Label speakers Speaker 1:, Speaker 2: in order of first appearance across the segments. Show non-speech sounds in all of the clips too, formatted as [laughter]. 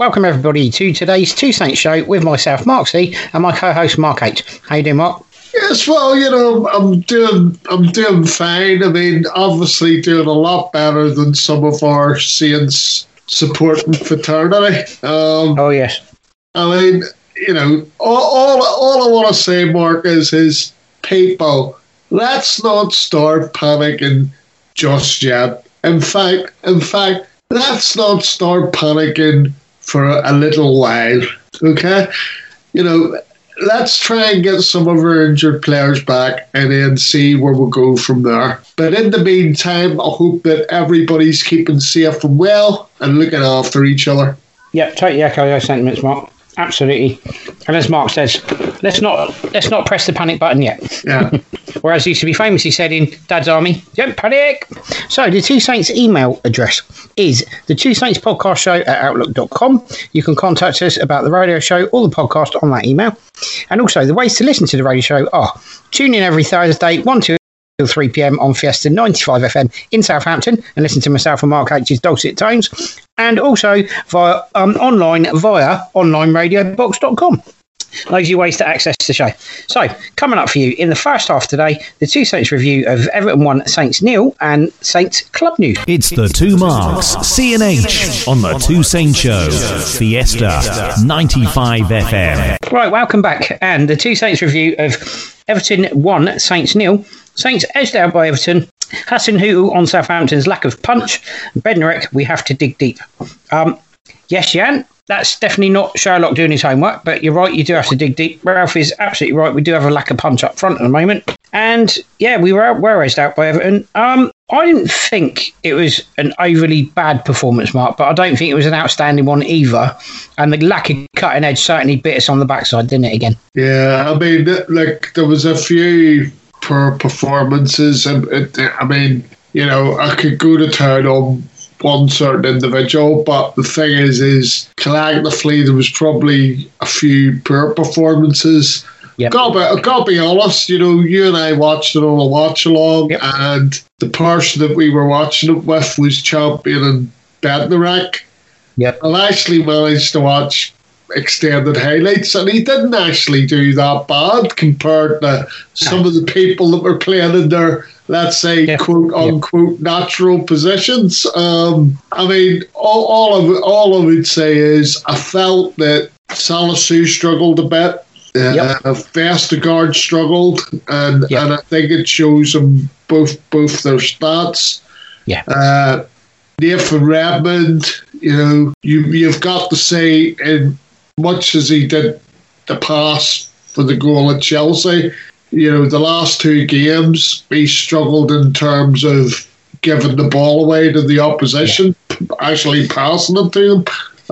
Speaker 1: welcome everybody to today's Two Saints show with myself, Mark C, and my co-host Mark H. How you doing, Mark?
Speaker 2: Yes, well, you know, I'm doing, I'm doing fine. I mean, obviously, doing a lot better than some of our Saints supporting fraternity. Um,
Speaker 1: oh yes.
Speaker 2: I mean, you know, all, all, all I want to say, Mark, is, is people, let's not start panicking just yet. In fact, in fact, let's not start panicking for a little while. Okay, you know, let's try and get some of our injured players back and then see where we'll go from there. But in the meantime, I hope that everybody's keeping safe and well and looking after each other.
Speaker 1: Yeah, totally echo those sentiments, Mark. Absolutely. And as Mark says, let's not let's not press the panic button yet.
Speaker 2: Yeah. [laughs]
Speaker 1: Whereas he used to be famously said in Dad's Army, don't panic. So the Two Saints email address is the Two Saints podcast show at outlook.com. You can contact us about the radio show or the podcast on that email. And also the ways to listen to the radio show are tune in every Thursday, 1 2 till 3 pm on Fiesta 95 FM in Southampton and listen to myself and Mark H's dulcet tones, and also via um, online via onlineradiobox.com. loads of ways to access the show. So, coming up for you in the first half today, the two Saints review of Everton 1 Saints nil and Saints Club News.
Speaker 3: It's the two marks, C and H on the Two Saints Show, Fiesta 95 FM.
Speaker 1: Right, welcome back. And the two Saints review of Everton 1 Saints nil. Saints edged out by Everton. Hassan Hasenhüttl on Southampton's lack of punch. Bednarek, we have to dig deep. Um, yes, Jan, that's definitely not Sherlock doing his homework, but you're right, you do have to dig deep. Ralph is absolutely right. We do have a lack of punch up front at the moment. And yeah, we were, were edged out by Everton. Um, I didn't think it was an overly bad performance, Mark, but I don't think it was an outstanding one either. And the lack of cutting edge certainly bit us on the backside, didn't it, again?
Speaker 2: Yeah, I mean, like, there was a few poor performances. And I mean, you know, I could go to town on one certain individual, but the thing is, is collectively there was probably a few poor performances.
Speaker 1: Yep.
Speaker 2: Got to, got to be honest, you know, you and I watched it on a watch along,
Speaker 1: Yep.
Speaker 2: and the person that we were watching it with was champion in Bednarek.
Speaker 1: Yep.
Speaker 2: I actually managed to watch extended highlights, and he didn't actually do that bad compared to some of the people that were playing in their, let's say,
Speaker 1: Yeah.
Speaker 2: quote
Speaker 1: Yeah.
Speaker 2: unquote, natural positions. Um, I mean, all, all, of, all I would say is I felt that Salisu struggled a bit. Uh,
Speaker 1: Yep.
Speaker 2: Vestergaard struggled, and,
Speaker 1: Yep.
Speaker 2: and I think it shows them both both their stats.
Speaker 1: Yeah.
Speaker 2: Uh, Nathan Redmond, you know, you you've got to say, in much as he did the pass for the goal at Chelsea, you know, the last two games he struggled in terms of giving the ball away to the opposition, actually passing it to them.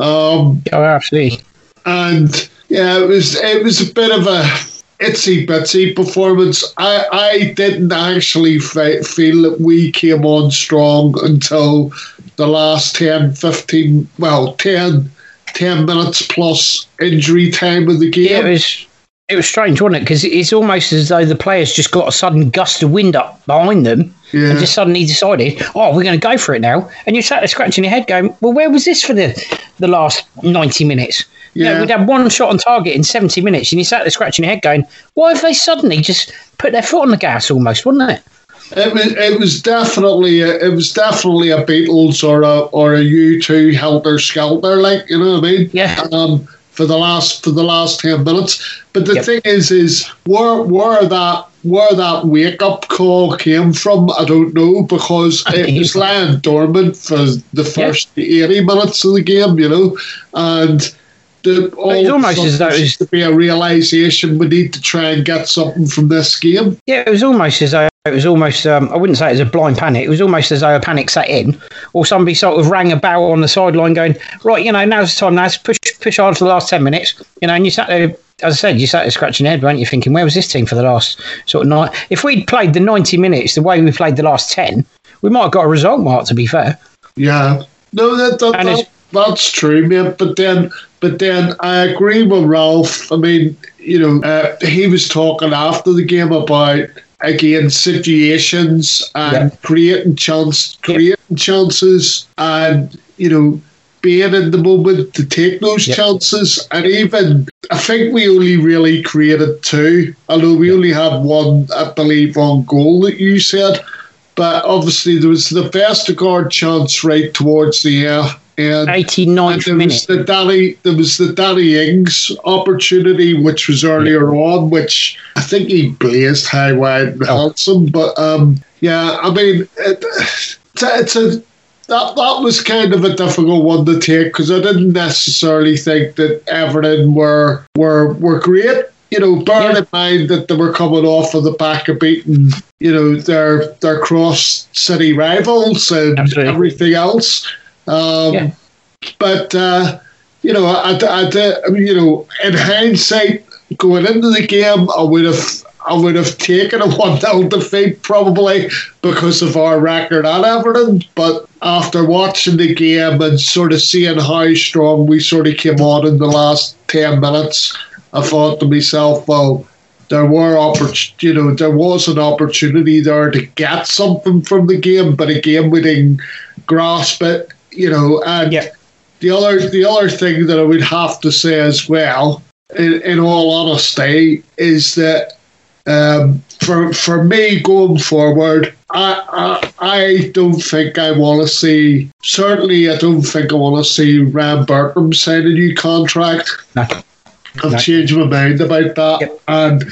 Speaker 2: Um,
Speaker 1: Oh, absolutely.
Speaker 2: and yeah, it was it was a bit of a itsy bitsy performance. I I didn't actually fe- feel that we came on strong until the last 10, 15, well, 10, 10 minutes plus injury time of the game.
Speaker 1: Yeah, it was it was strange, wasn't it? Because it's almost as though the players just got a sudden gust of wind up behind them
Speaker 2: Yeah.
Speaker 1: and just suddenly decided, oh, we're going to go for it now. And you sat there scratching your head, going, well, where was this for the the last ninety minutes? You know,
Speaker 2: Yeah.
Speaker 1: we'd had one shot on target in seventy minutes, and you sat there scratching your head, going, why have they suddenly just put their foot on the gas, almost, wasn't it?
Speaker 2: It was it was definitely a, it was definitely a Beatles or a or a U two helter skelter like you know what I mean
Speaker 1: Yeah.
Speaker 2: um for the last for the last ten minutes but the
Speaker 1: Yep.
Speaker 2: thing is is where where that where that wake up call came from I don't know because it was lying dormant for the first eighty minutes of the game you know and. The, all
Speaker 1: it's almost as though it was-
Speaker 2: to be a realization we need to try and get something from this game.
Speaker 1: Yeah, it was almost as though it was almost. Um, I wouldn't say it was a blind panic. It was almost as though a panic set in, or somebody sort of rang a bell on the sideline, going, "Right, you know, now's the time. Now push push on for the last ten minutes." You know, and you sat there. As I said, you sat there scratching your head, weren't you? Thinking, where was this team for the last sort of night? If we'd played the ninety minutes the way we played the last ten, we might have got a result, Mark. To be fair,
Speaker 2: Yeah, no, that, that, that that's true, mate. But then, but then I agree with Ralph. I mean, you know, uh, he was talking after the game about again situations and
Speaker 1: Yeah.
Speaker 2: creating chance, creating chances, and you know, being in the moment to take those yep. chances. And even, I think we only really created two, although we only had one, I believe, on goal that you said. But obviously, there was the Vestergaard chance right towards the end. And,
Speaker 1: 89th
Speaker 2: there
Speaker 1: minute.
Speaker 2: Was the Danny, there was the Danny Ings opportunity, which was earlier on, which I think he blazed high, wide, and oh. handsome. But um, yeah, I mean, it, it's, a, it's a that that was kind of a difficult one to take because I didn't necessarily think that Everton were were were great. You know, bearing yeah. in mind that they were coming off of the back of beating, you know, their their cross city rivals and Absolutely. everything else. Um, yeah. But uh, you know, I, I, I, you know, in hindsight, going into the game, I would have I would have taken a [laughs] 1 0 defeat probably because of our record at Everton. But after watching the game and sort of seeing how strong we sort of came on in the last 10 minutes, I thought to myself, well, there were oppor- you know there was an opportunity there to get something from the game, but again we didn't grasp it, you know. And yeah. the other the other thing that I would have to say as well, in, in all honesty, is that um, for for me going forward, I, I, I don't think I want to see. Certainly, I don't think I want to see Ryan Bertrand sign a new contract. No. I've no. changed my mind about that, yep. and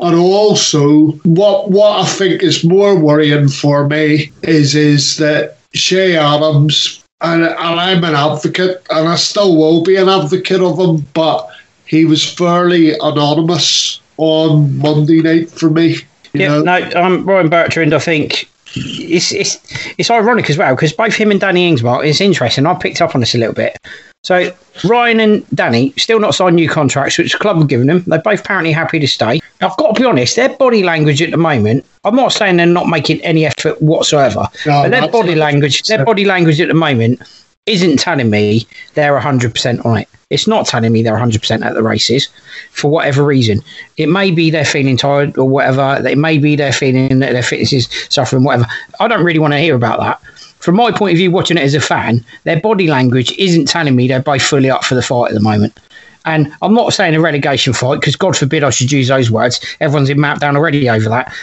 Speaker 2: and also what what I think is more worrying for me is is that Che Adams and, and I'm an advocate, and I still will be an advocate of him, but he was fairly anonymous on Monday night for me.
Speaker 1: Yeah, know? no, um, Ryan Bertrand, I think it's it's it's ironic as well because both him and Danny Ings, Mark, it's interesting. I picked up on this a little bit. So Ryan and Danny still not signed new contracts, which the club have given them. They're both apparently happy to stay. I've got to be honest, their body language at the moment. I'm not saying they're not making any effort whatsoever, no, but their body language, their body language at the moment isn't telling me they're 100% on it. It's not telling me they're 100% at the races for whatever reason. It may be they're feeling tired or whatever. It may be they're feeling that their fitness is suffering, whatever. I don't really want to hear about that. From my point of view, watching it as a fan, their body language isn't telling me they're both fully up for the fight at the moment. And I'm not saying a relegation fight because God forbid I should use those words. Everyone's in meltdown already over that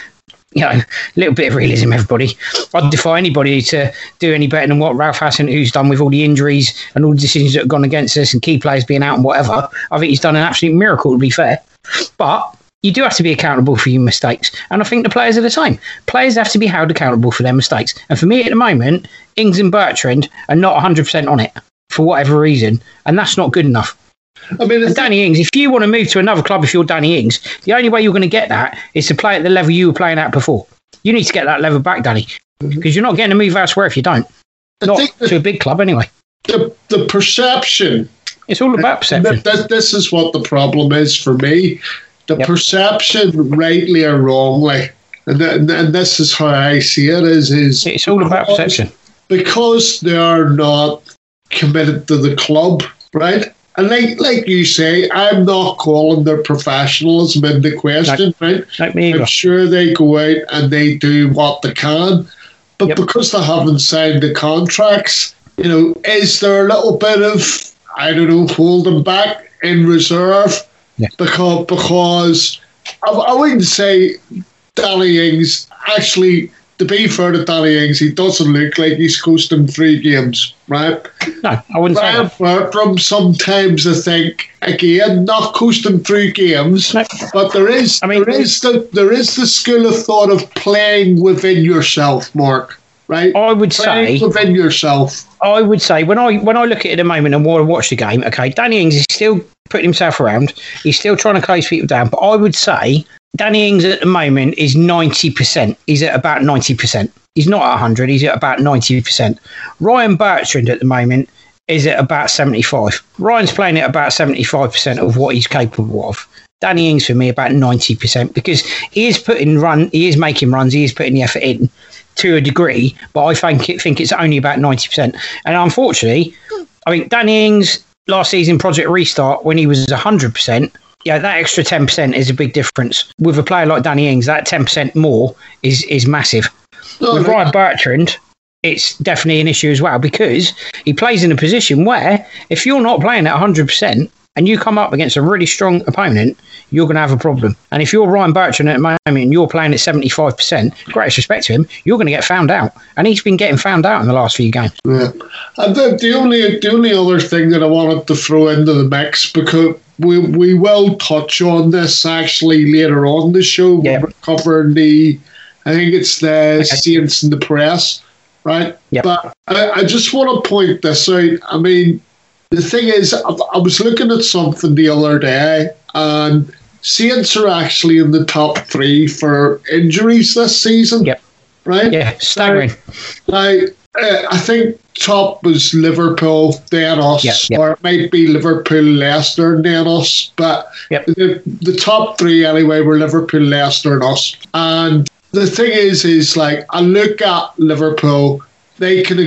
Speaker 1: you know, a little bit of realism, everybody. I'd defy anybody to do any better than what Ralph Hassan, who's done with all the injuries and all the decisions that have gone against us and key players being out and whatever. I think he's done an absolute miracle, to be fair. But you do have to be accountable for your mistakes. And I think the players are the same. Players have to be held accountable for their mistakes. And for me at the moment, Ings and Bertrand are not 100% on it for whatever reason. And that's not good enough. I mean, and Danny Ings, if you want to move to another club, if you're Danny Ings, the only way you're going to get that is to play at the level you were playing at before. You need to get that level back, Danny, because mm-hmm. you're not getting to move elsewhere if you don't. not to a big club anyway.
Speaker 2: The the perception.
Speaker 1: It's all about perception.
Speaker 2: This, this is what the problem is for me. The yep. perception, rightly or wrongly, and, th- and this is how I see it, is is
Speaker 1: it's all about perception
Speaker 2: because they are not committed to the club, right? And like like you say, I'm not calling their professionalism into question, right?
Speaker 1: Me
Speaker 2: I'm sure they go out and they do what they can, but yep. because they haven't signed the contracts, you know, is there a little bit of I don't know holding back in reserve? Yeah. Because because I, I wouldn't say Danny Ings actually to be fair to Danny Ings, he doesn't look like he's coasting three games, right?
Speaker 1: No, I wouldn't Brian say
Speaker 2: sometimes I think, again, not coasting three games, no. but there is, I mean, there is the there is the school of thought of playing within yourself, Mark. Right?
Speaker 1: I would playing
Speaker 2: say within yourself.
Speaker 1: I would say when I when I look at it at the moment and want to watch the game, okay, Danny Ings is still putting himself around. He's still trying to close people down, but I would say Danny Ings at the moment is 90%. He's at about 90%. He's not at 100, he's at about 90%. Ryan Bertrand at the moment is at about 75. Ryan's playing at about 75% of what he's capable of. Danny Ings for me about 90% because he is putting run, he is making runs, he is putting the effort in to a degree, but I think think it's only about 90%. And unfortunately, I think Danny Ings last season Project Restart when he was 100%, yeah, that extra 10% is a big difference. With a player like Danny Ings, that 10% more is is massive. No, With Ryan Bertrand, it's definitely an issue as well because he plays in a position where if you're not playing at 100% and you come up against a really strong opponent, you're going to have a problem. And if you're Ryan Bertrand at the moment and you're playing at 75%, greatest respect to him, you're going to get found out. And he's been getting found out in the last few games.
Speaker 2: Yeah. And the, the only the only other thing that I wanted to throw into the mix because we we will touch on this actually later on the show.
Speaker 1: Yeah.
Speaker 2: We're covering the I think it's the Saints in the press, right?
Speaker 1: Yeah.
Speaker 2: But I, I just want to point this out. I mean, the thing is, I, I was looking at something the other day, and Saints are actually in the top three for injuries this season.
Speaker 1: Yep.
Speaker 2: Right?
Speaker 1: Yeah, staggering.
Speaker 2: Now, uh, I think top was Liverpool, then us,
Speaker 1: Yep, yep.
Speaker 2: or it might be Liverpool, Leicester, then us. But
Speaker 1: Yep.
Speaker 2: the, the top three anyway were Liverpool, Leicester, and us. And the thing is, is like I look at Liverpool, they can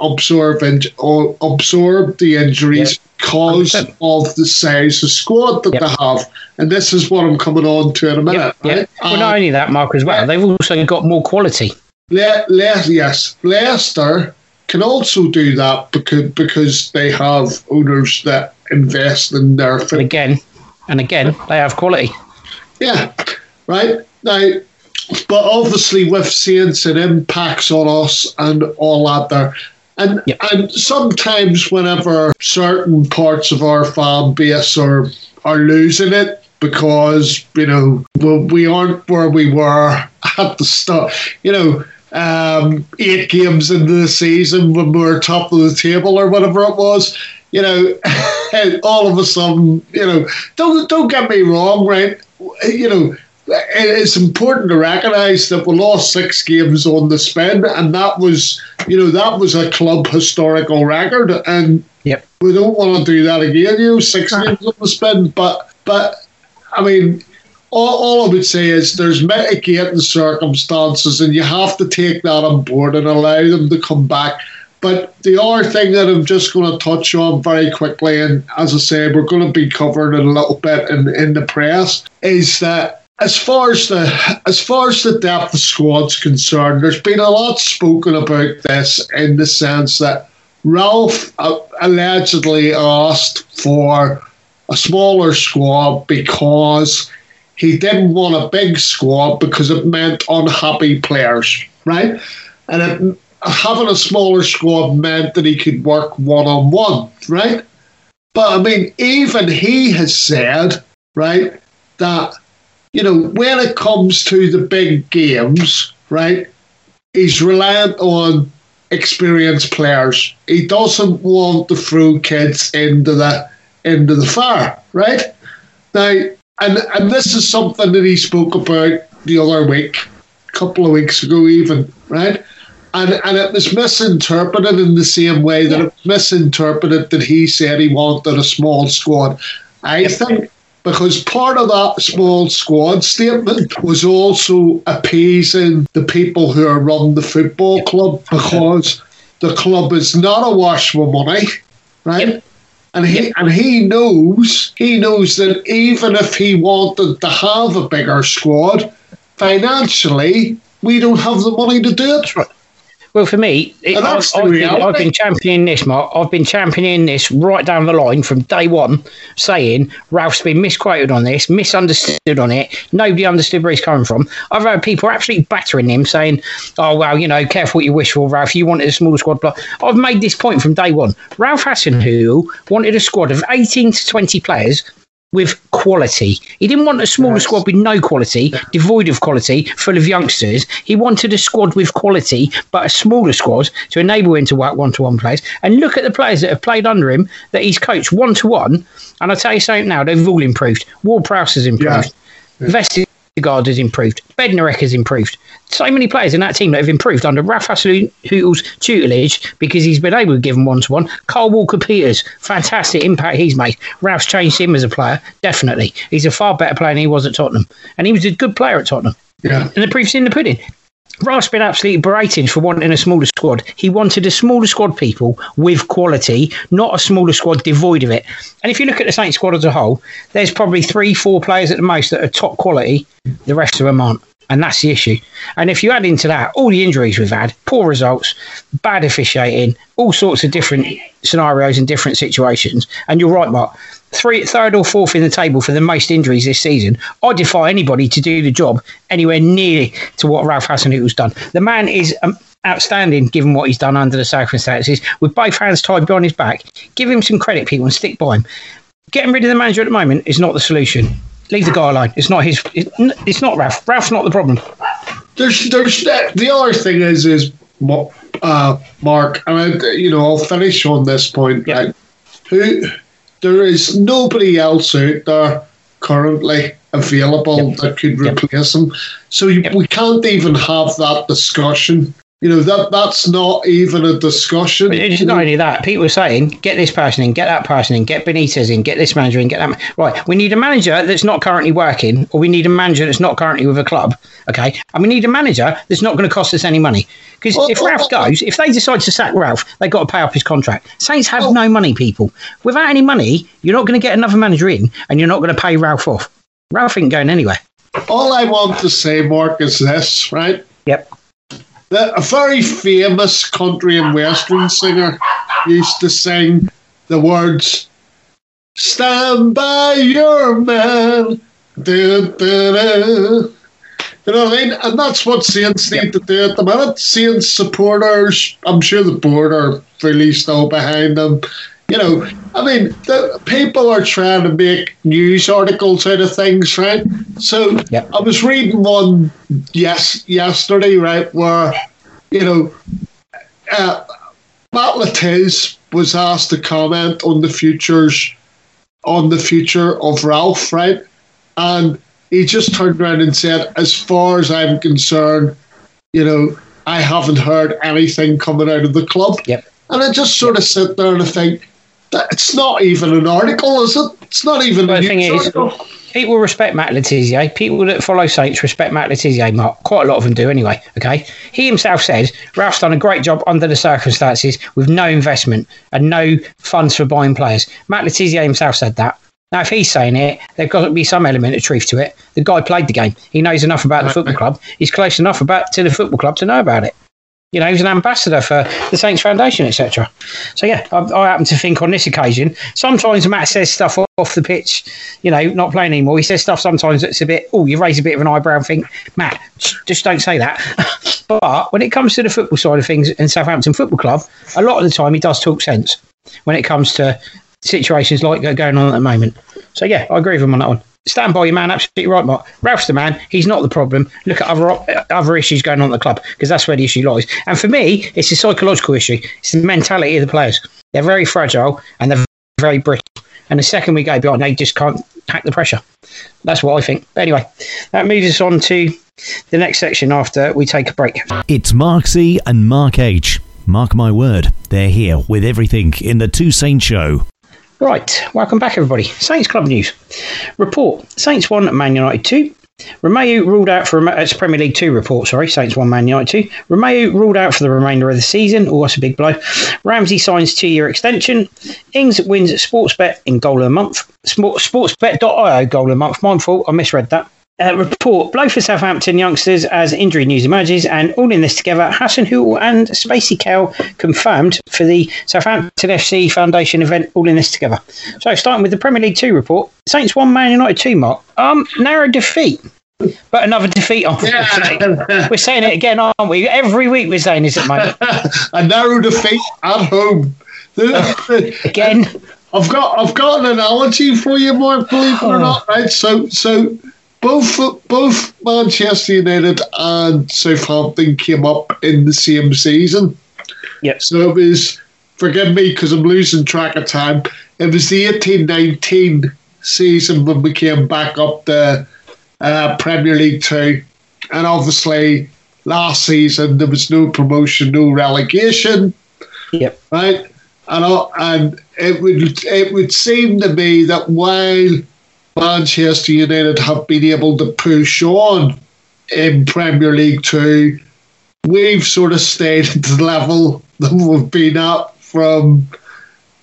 Speaker 2: absorb and or absorb the injuries because
Speaker 1: 100%.
Speaker 2: of the size of squad that
Speaker 1: Yep.
Speaker 2: they have. And this is what I'm coming on to in a minute.
Speaker 1: Yeah.
Speaker 2: right?
Speaker 1: Well,
Speaker 2: Um,
Speaker 1: not only that, Mark, as well, they've also got more quality.
Speaker 2: Le- Le- yes, Leicester can also do that because because they have owners that invest in their
Speaker 1: And
Speaker 2: football.
Speaker 1: again, and again, they have quality.
Speaker 2: Yeah, right now, but obviously with Saints, it impacts on us and all that there. And
Speaker 1: Yep.
Speaker 2: and sometimes whenever certain parts of our fan base are are losing it because you know we we aren't where we were [laughs] at the start, you know. Um, eight games into the season when we were top of the table or whatever it was, you know, [laughs] all of a sudden, you know, don't don't get me wrong, right? You know, it's important to recognise that we lost six games on the spin, and that was, you know, that was a club historical record, and
Speaker 1: Yep.
Speaker 2: we don't want to do that again. You know, six uh-huh. games on the spin, but but I mean. All, all I would say is there's mitigating circumstances, and you have to take that on board and allow them to come back. But the other thing that I'm just going to touch on very quickly, and as I say, we're going to be covering it a little bit in, in the press, is that as far as the as far as the depth of squad's concerned, there's been a lot spoken about this in the sense that Ralph uh, allegedly asked for a smaller squad because he didn't want a big squad because it meant unhappy players, right? And it, having a smaller squad meant that he could work one on one, right? But I mean, even he has said, right, that, you know, when it comes to the big games, right, he's reliant on experienced players. He doesn't want to throw kids into the into the fire, right? Now, and and this is something that he spoke about the other week, a couple of weeks ago, even right. And and it was misinterpreted in the same way that it was misinterpreted that he said he wanted a small squad. I think because part of that small squad statement was also appeasing the people who are running the football club because the club is not awash with money, right?
Speaker 1: Yep.
Speaker 2: And he and he knows he knows that even if he wanted to have a bigger squad, financially we don't have the money to do it.
Speaker 1: Well, for me, it, I've, I've, been. I've been championing this, Mark. I've been championing this right down the line from day one, saying Ralph's been misquoted on this, misunderstood on it. Nobody understood where he's coming from. I've had people absolutely battering him, saying, "Oh well, you know, careful what you wish for, Ralph. You wanted a small squad." Blah. I've made this point from day one. Ralph Hasenhüttl wanted a squad of eighteen to twenty players with quality. He didn't want a smaller
Speaker 2: Yes.
Speaker 1: squad with no quality, devoid of quality, full of youngsters. He wanted a squad with quality, but a smaller squad to enable him to work one to one players. And look at the players that have played under him that he's coached one to one. And I'll tell you something now, they've all improved. Ward Prowse has improved. Vestergaard has improved. Bednarek has improved. So many players in that team that have improved under Ralph Hasenhüttl's tutelage because he's been able to give them one to one. Kyle Walker Peters, fantastic impact he's made. Ralph's changed him as a player, definitely. He's a far better player than he was at Tottenham. And he was a good player at Tottenham.
Speaker 2: Yeah.
Speaker 1: And the proof's in the pudding. Ralph's been absolutely berated for wanting a smaller squad. He wanted a smaller squad, people with quality, not a smaller squad devoid of it. And if you look at the Saints squad as a whole, there's probably three, four players at the most that are top quality. The rest of them aren't. And that's the issue. And if you add into that all the injuries we've had, poor results, bad officiating, all sorts of different scenarios and different situations, and you're right, Mark, three, third or fourth in the table for the most injuries this season, I defy anybody to do the job anywhere near to what Ralph Hasenhüttl's done. The man is um, outstanding given what he's done under the circumstances, with both hands tied behind his back. Give him some credit, people, and stick by him. Getting rid of the manager at the moment is not the solution. Leave the guy alone. It's not his. It's not Ralph. Ralph's not the problem.
Speaker 2: There's, there's the other thing is, is uh, Mark, and I, you know, I'll finish on this point. Yeah. Right? Who there is nobody else out there currently available yep. that could replace yep. him. So yep. we can't even have that discussion. You know that that's not even a discussion.
Speaker 1: It's not only that. People are saying, get this person in, get that person in, get Benitez in, get this manager in, get that. Right. We need a manager that's not currently working, or we need a manager that's not currently with a club. Okay. And we need a manager that's not going to cost us any money. Because if Ralph goes, if they decide to sack Ralph, they've got to pay off his contract. Saints have no money, people. Without any money, you're not going to get another manager in, and you're not going to pay Ralph off. Ralph ain't going anywhere.
Speaker 2: All I want to say, Mark, is this, right?
Speaker 1: Yep
Speaker 2: that a very famous country and western singer used to sing the words "Stand by your man." Da, da, da. You know what I mean? And that's what Saints need to do at the minute. Saints supporters, I'm sure the board are really still behind them you know, I mean, the, people are trying to make news articles out of things, right? So yep. I was reading one yes yesterday, right, where you know, uh, Matt Le Tiss was asked to comment on the futures on the future of Ralph, right, and he just turned around and said, "As far as I'm concerned, you know, I haven't heard anything coming out of the club."
Speaker 1: Yep.
Speaker 2: And I just sort of sit there and I think, it's not even an article, is it? It's not even
Speaker 1: well,
Speaker 2: a
Speaker 1: is, article. People respect Matt Le Tissier. People that follow Saints respect Matt Le Tissier. Mark, quite a lot of them do anyway. Okay, he himself said Ralph's done a great job under the circumstances with no investment and no funds for buying players. Matt Le Tissier himself said that. Now, if he's saying it, there's got to be some element of truth to it. The guy played the game. He knows enough about the football club. He's close enough about to the football club to know about it. You know, he's an ambassador for the Saints Foundation, etc. So yeah, I, I, happen to think on this occasion, sometimes Matt says stuff off the pitch. You know, not playing anymore. He says stuff sometimes that's a bit. Oh, you raise a bit of an eyebrow and think, Matt, just don't say that. [laughs] but when it comes to the football side of things in Southampton Football Club, a lot of the time he does talk sense when it comes to situations like going on at the moment. So yeah, I agree with him on that one stand by your man. Absolutely right, Mark. Ralph's the man. He's not the problem. Look at other other issues going on at the club because that's where the issue lies. And for me, it's a psychological issue. It's the mentality of the players. They're very fragile and they're very brittle. And the second we go behind, they just can't hack the pressure. That's what I think. But anyway, that moves us on to the next section after we take a break.
Speaker 3: It's Mark C and Mark H. Mark my word, they're here with everything in the Two Saints Show.
Speaker 1: Right, welcome back, everybody. Saints Club news. Report Saints 1, Man United 2. Romeu ruled out for it's Premier League 2 report, sorry, Saints 1, Man United 2. Romeu ruled out for the remainder of the season. Oh, that's a big blow. Ramsay signs two year extension. Ings wins Sportsbet in goal of the month. Sportsbet.io goal of the month. Fault, I misread that uh, report blow for Southampton youngsters as injury news emerges, and all in this together, Hassan Hasenhüttl and Spacey Cow confirmed for the Southampton FC Foundation event. All in this together. So, starting with the Premier League Two report, Saints one, Man United two. Mark, um, narrow defeat. But another defeat on yeah. We're saying it again, aren't we? Every week we're saying this at moment. [laughs]
Speaker 2: A narrow defeat at home. [laughs]
Speaker 1: again.
Speaker 2: I've got I've got an analogy for you, Mark, believe it or oh. not, right? So so both both Manchester United and Southampton came up in the same season.
Speaker 1: Yep.
Speaker 2: So it was, forgive me because I'm losing track of time. It was the 1819 season when we came back up the uh, Premier League two, and obviously last season there was no promotion, no relegation.
Speaker 1: Yep.
Speaker 2: Right. And, and it would it would seem to me that while Manchester United have been able to push on in Premier League Two. We've sort of stayed at the level that we've been at from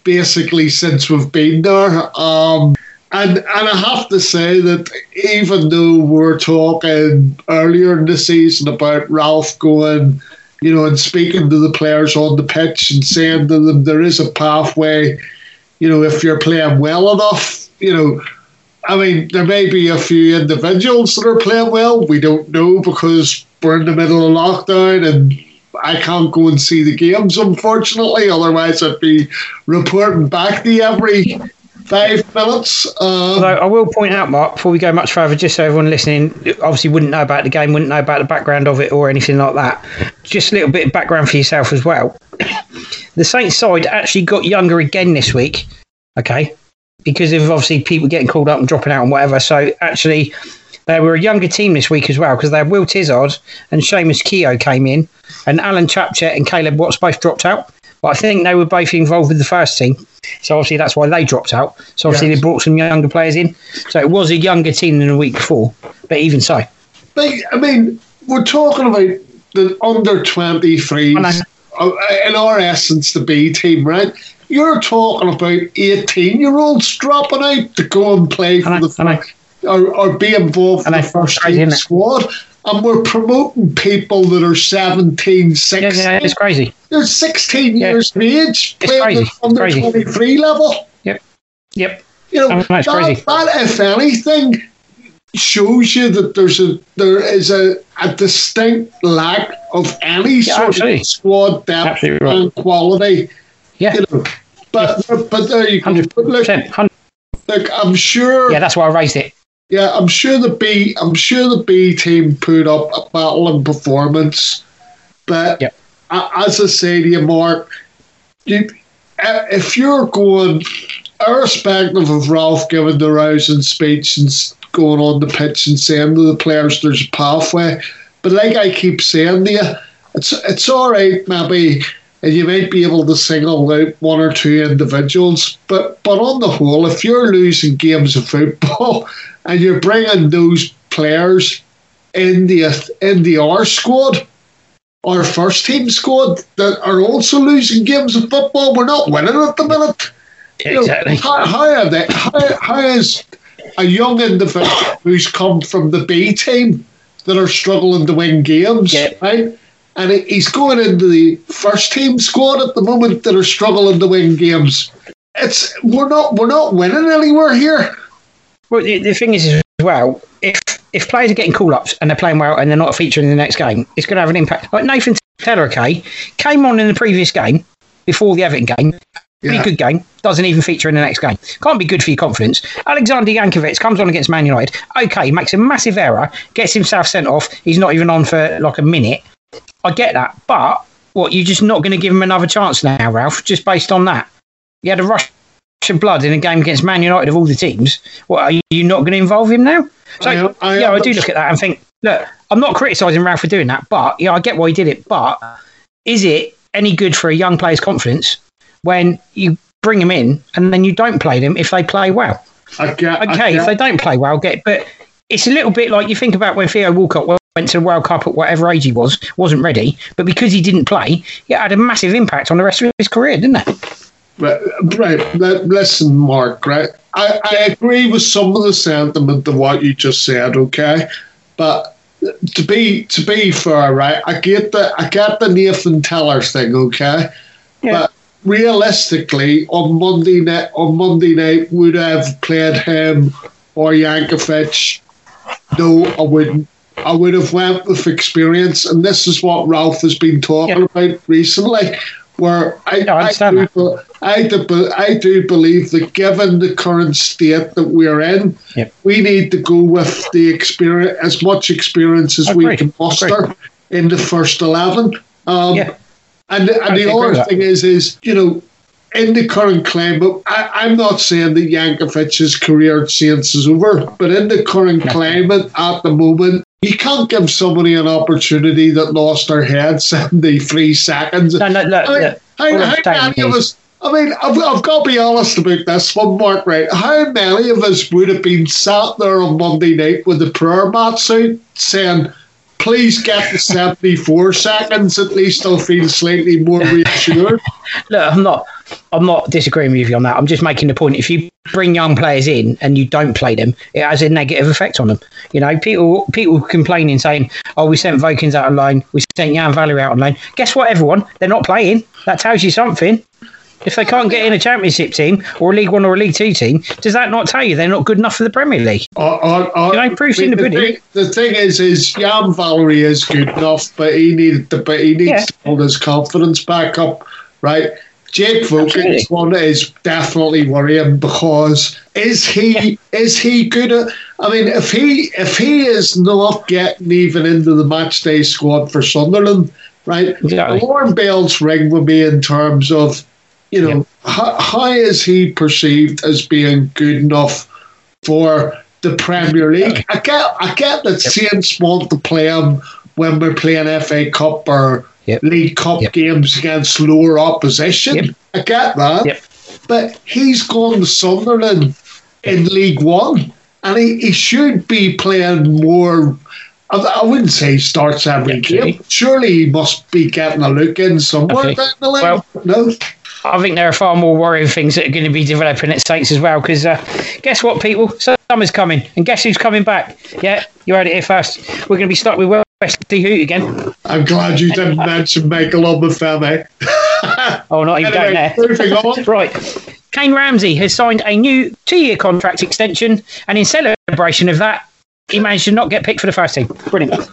Speaker 2: basically since we've been there. Um, and and I have to say that even though we're talking earlier in the season about Ralph going, you know, and speaking to the players on the pitch and saying to them there is a pathway, you know, if you're playing well enough, you know. I mean, there may be a few individuals that are playing well. We don't know because we're in the middle of lockdown and I can't go and see the games, unfortunately. Otherwise, I'd be reporting back to you every five minutes. Um,
Speaker 1: Although I will point out, Mark, before we go much further, just so everyone listening obviously wouldn't know about the game, wouldn't know about the background of it or anything like that. Just a little bit of background for yourself as well. [coughs] the Saints side actually got younger again this week, okay, because of obviously people getting called up and dropping out and whatever. So actually, they were a younger team this week as well because they had Will Tizard and Seamus Keogh came in, and Allan Tchaptchet and Caleb Watts both dropped out. But I think they were both involved with the first team. So obviously that's why they dropped out. So obviously
Speaker 2: Yes.
Speaker 1: they brought some younger players in. So it was a younger team than the week before. But even so,
Speaker 2: But, I mean, we're talking about the under 23s,
Speaker 1: I know.
Speaker 2: uh, in our essence, the B team, right? You're talking about 18 year olds dropping out to go and play for
Speaker 1: I know,
Speaker 2: the
Speaker 1: I know.
Speaker 2: or, or be involved in
Speaker 1: I
Speaker 2: the first team squad. And we're promoting people that are 17, 16.
Speaker 1: yeah, yeah, it's crazy.
Speaker 2: They're 16
Speaker 1: Yeah.
Speaker 2: years of age
Speaker 1: It's
Speaker 2: playing
Speaker 1: crazy.
Speaker 2: at under 23 level.
Speaker 1: Yep. Yep.
Speaker 2: You know,
Speaker 1: oh, I it's
Speaker 2: that,
Speaker 1: crazy.
Speaker 2: that, if anything, shows you that there's a there is a, a distinct lack of any sort
Speaker 1: absolutely.
Speaker 2: of squad depth
Speaker 1: right.
Speaker 2: and quality.
Speaker 1: Yeah.
Speaker 2: You know, but but there you go.
Speaker 1: Hundred
Speaker 2: But look,
Speaker 1: percent. Hundred.
Speaker 2: look, I'm sure.
Speaker 1: Yeah, that's why I raised it.
Speaker 2: Yeah, I'm sure the B I'm sure the B team put up a battling performance, but
Speaker 1: Yep.
Speaker 2: as I say to you, Mark, you, if you're going, irrespective of Ralph giving the rousing speech and going on the pitch and saying to the players there's a pathway, but like I keep saying to you, it's it's all right maybe. And you might be able to single out one or two individuals, but but on the whole, if you're losing games of football [laughs] and you're bringing those players in the in the R squad, our first team squad that are also losing games of football, we're not winning at the minute. You know,
Speaker 1: Exactly.
Speaker 2: how, how are they? How, how is a young individual who's come from the B team that are struggling to win games,
Speaker 1: Yeah.
Speaker 2: right? And he's going into the first team squad at the moment that are struggling to win games. It's we're not we're not winning anywhere here.
Speaker 1: Well, the, the thing is as well, if if players are getting call ups and they're playing well and they're not featuring in the next game, it's going to have an impact. Like Nathan Tella, okay, came on in the previous game before the Everton game. Pretty
Speaker 2: Yeah.
Speaker 1: good game. Doesn't even feature in the next game. Can't be good for your confidence. Alexandre Jankewitz comes on against Man United. Okay, makes a massive error, gets himself sent off. He's not even on for like a minute. I get that, but what? You're just not going to give him another chance now, Ralph? Just based on that? You had a rush of blood in a game against Man United of all the teams. What are you not going to involve him now? So
Speaker 2: I- I
Speaker 1: yeah, I do look at that and think, look, I'm not criticising Ralph for doing that, but yeah, I get why he did it. But is it any good for a young player's confidence when you bring them in and then you don't play them if they play well?
Speaker 2: I get,
Speaker 1: Okay, if they don't play well, get but it's a little bit like you think about when Theo Walcott went to the World Cup at whatever age he was, wasn't ready, but because he didn't play, it had a massive impact on the rest of his career, didn't it?
Speaker 2: Right, right. Listen, Mark. Right, I, I agree with some of the sentiment of what you just said. Okay, but to be to be fair, right, I get the I get the Nathan Tella thing. Okay,
Speaker 1: Yeah.
Speaker 2: but realistically, on Monday night, on Monday night, would I have played him or Jankewitz? No, I wouldn't. I would have went with experience, and this is what Ralph has been talking
Speaker 1: Yeah.
Speaker 2: about recently. Where I,
Speaker 1: Yeah, I understand
Speaker 2: do. I do, I do believe that given the current state that we're in, we need to go with the experience, as much experience as we can muster
Speaker 1: Agreed.
Speaker 2: in the first eleven. Um,
Speaker 1: Yeah.
Speaker 2: And, and the other thing is, is you know, in the current climate, I, I'm not saying that Jankewitz's career at Saints is over, but in the current
Speaker 1: No.
Speaker 2: climate at the moment, you can't give somebody an opportunity that lost their head [laughs] 73 seconds.
Speaker 1: No, no, look,
Speaker 2: I mean,
Speaker 1: look.
Speaker 2: how, how many of us? I mean, I've, I've got to be honest about this one, Mark. Right? How many of us would have been sat there on Monday night with the prayer mats out, saying, please get the 74 seconds? At least I'll feel slightly more [laughs] reassured.
Speaker 1: Look, I'm not. I'm not disagreeing with you on that. I'm just making the point. If you bring young players in and you don't play them, it has a negative effect on them. You know, people people complaining saying, "Oh, we sent Vokins out on loan, we sent Yan Valery out on loan." Guess what, everyone? They're not playing. That tells you something. If they can't get in a Championship team or a League One or a League Two team, does that not tell you they're not good enough for the Premier League?
Speaker 2: Or, or, or,
Speaker 1: You know, proof's in the pudding.
Speaker 2: Thing, the thing is, is Yan Valery is good enough, but he needed to, but he needs
Speaker 1: Yeah.
Speaker 2: to hold his confidence back up, right? Jake. Vokins one is definitely worrying because is he is he good at? I mean, if he if he is not getting even into the match day squad for Sunderland, right?
Speaker 1: Exactly.
Speaker 2: Alarm bells ring with me in terms of, you know, how, how is he perceived as being good enough for the Premier League? I get, I get that Saints want to play him when we're playing FA Cup or
Speaker 1: Yep.
Speaker 2: League Cup
Speaker 1: Yep.
Speaker 2: games against lower opposition.
Speaker 1: Yep.
Speaker 2: I get that. But he's gone to Sunderland in League One, and he, he should be playing more. I, I wouldn't say he starts every game. Surely he must be getting a look in somewhere down the line.
Speaker 1: Well-
Speaker 2: no,
Speaker 1: I think there are far more worrying things that are going to be developing at Saints as well. Because uh, guess what, people? Summer's coming, and guess who's coming back? Yeah, you heard it here first. We're going to be stuck with Wesley Hoedt again.
Speaker 2: I'm glad you didn't [laughs] mention Michael Obafemi. Eh? [laughs]
Speaker 1: Oh, not even going
Speaker 2: Anyway,
Speaker 1: there.
Speaker 2: moving on. [laughs]
Speaker 1: Right. Kayne Ramsay has signed a new two-year contract extension, and in celebration of that, he managed to not get picked for the first team. Brilliant.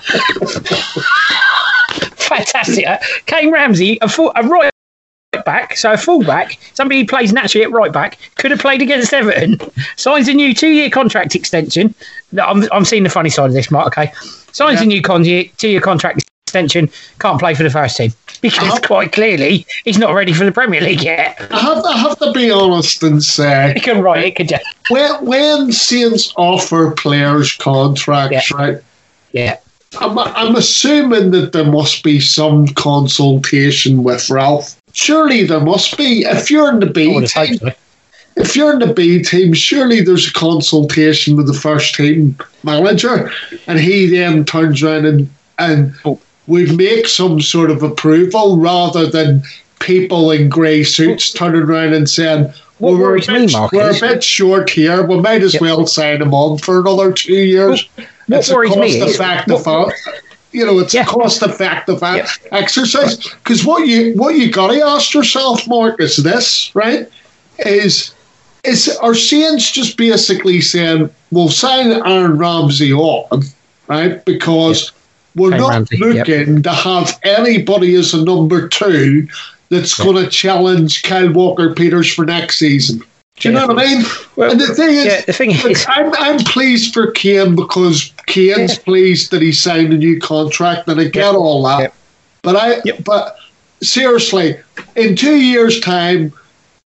Speaker 1: Fantastic. Kayne Ramsay, a, full, a right back, so a fullback, somebody who plays naturally at right back, could have played against Everton, signs a new two-year contract extension. I'm, I'm seeing the funny side of this, Mark, okay? Signs a new con- two-year contract extension, can't play for the first team. Because
Speaker 2: Uh-huh.
Speaker 1: quite clearly, he's not ready for the Premier League yet.
Speaker 2: I have, to, I have to be honest and say,
Speaker 1: You can write it, could you?
Speaker 2: when, when Saints offer players contracts, right,
Speaker 1: Yeah.
Speaker 2: I'm, I'm assuming that there must be some consultation with Ralph. Surely there must be. If you're in the B
Speaker 1: have
Speaker 2: team. If you're in the B team, surely there's a consultation with the first team manager, and he then turns around and and
Speaker 1: Oh.
Speaker 2: would make some sort of approval rather than people in grey suits turning around and saying. Well, we're, a
Speaker 1: worries me,
Speaker 2: bit, we're a bit short here. We might as
Speaker 1: Yep.
Speaker 2: well sign him on for another two years.
Speaker 1: What
Speaker 2: it's a
Speaker 1: worries me
Speaker 2: cost-effective,
Speaker 1: what-
Speaker 2: you know, it's
Speaker 1: Yeah.
Speaker 2: a cost-effective uh,
Speaker 1: Yep.
Speaker 2: exercise. Because what you what you got to ask yourself, Mark, is this right? Is is are Saints just basically saying we'll sign Aaron Ramsey on, right? Because we're
Speaker 1: Aaron
Speaker 2: not
Speaker 1: Ramsey, yep.
Speaker 2: looking to have anybody as a number two that's going to challenge Kyle Walker Peters for next season. Do you know what I mean?
Speaker 1: Well,
Speaker 2: and the thing is,
Speaker 1: yeah, the thing
Speaker 2: look,
Speaker 1: is, [laughs]
Speaker 2: I'm, I'm pleased for Kayne because Kayne's
Speaker 1: Yeah.
Speaker 2: pleased that he signed a new contract, and I get
Speaker 1: Yep.
Speaker 2: all that.
Speaker 1: Yep.
Speaker 2: But I,
Speaker 1: Yep.
Speaker 2: but seriously, in two years' time,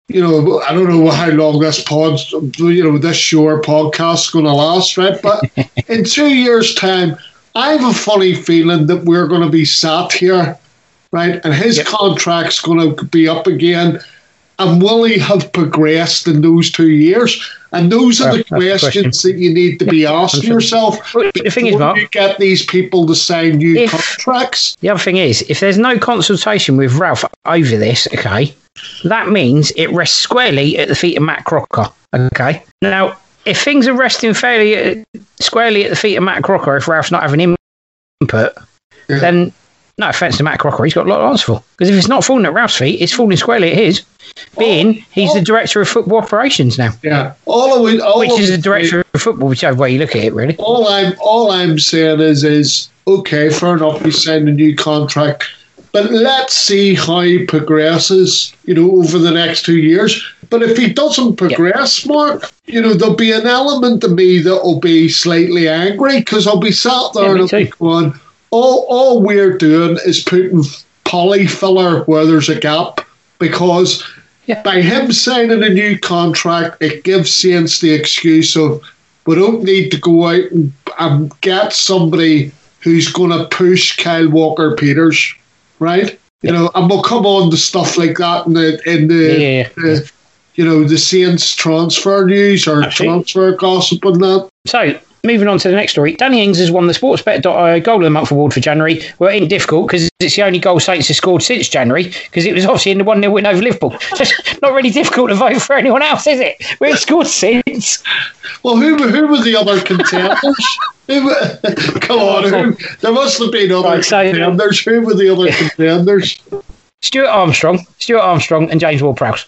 Speaker 2: you know, I don't know how long this pod, you know, this shore podcast is going to last, right? But [laughs] in two years' time, I have a funny feeling that we're going to be sat here, right? And his
Speaker 1: Yep.
Speaker 2: contract's going to be up again. And will he have progressed in those two years? And those are the questions that you need to be asking
Speaker 1: Understood.
Speaker 2: yourself.
Speaker 1: Well, the thing is, Mark-
Speaker 2: you get these people to sign new
Speaker 1: If-
Speaker 2: contracts.
Speaker 1: the other thing is, if there's no consultation with Ralph over this, okay, that means it rests squarely at the feet of Matt Crocker. Okay. Now, if things are resting fairly uh, squarely at the feet of Matt Crocker, if Ralph's not having input,
Speaker 2: Yeah.
Speaker 1: then no offense to Matt Crocker, he's got a lot to answer for. Because if it's not falling at Ralph's feet, it's falling squarely at his. Being he's the director of football operations now,
Speaker 2: Yeah, all of it, all
Speaker 1: which
Speaker 2: of
Speaker 1: is the director of football, whichever way you look at it, really.
Speaker 2: all I'm all I'm saying is is okay, fair enough. We signed a new contract, but let's see how he progresses. You know, over the next two years. But if he doesn't progress, Mark, you know, there'll be an element of me that will be slightly angry because I'll be sat there
Speaker 1: Yeah,
Speaker 2: and I'll be going, all all we're doing is putting polyfiller where there's a gap because.
Speaker 1: Yeah.
Speaker 2: By him signing a new contract, it gives Saints the excuse of we don't need to go out and, and get somebody who's going to push Kyle Walker Peters, right? You know, and we'll come on to stuff like that in the in the,
Speaker 1: Yeah,
Speaker 2: the you know the Saints transfer news or
Speaker 1: Absolutely.
Speaker 2: transfer gossip and that.
Speaker 1: So moving on to the next story. Danny Ings has won the Sportsbet.io Goal of the Month award for January. Well, it ain't difficult because it's the only goal Saints have scored since January because it was obviously in the 1 0 win over Liverpool. So it's [laughs] not really difficult to vote for anyone else, is it? We've scored since.
Speaker 2: Well, who, who were the other contenders? [laughs] who, [laughs] come on, who, there must have been other
Speaker 1: Right,
Speaker 2: contenders. Who were the other contenders?
Speaker 1: Stuart Armstrong, Stuart Armstrong, and James Ward Prowse.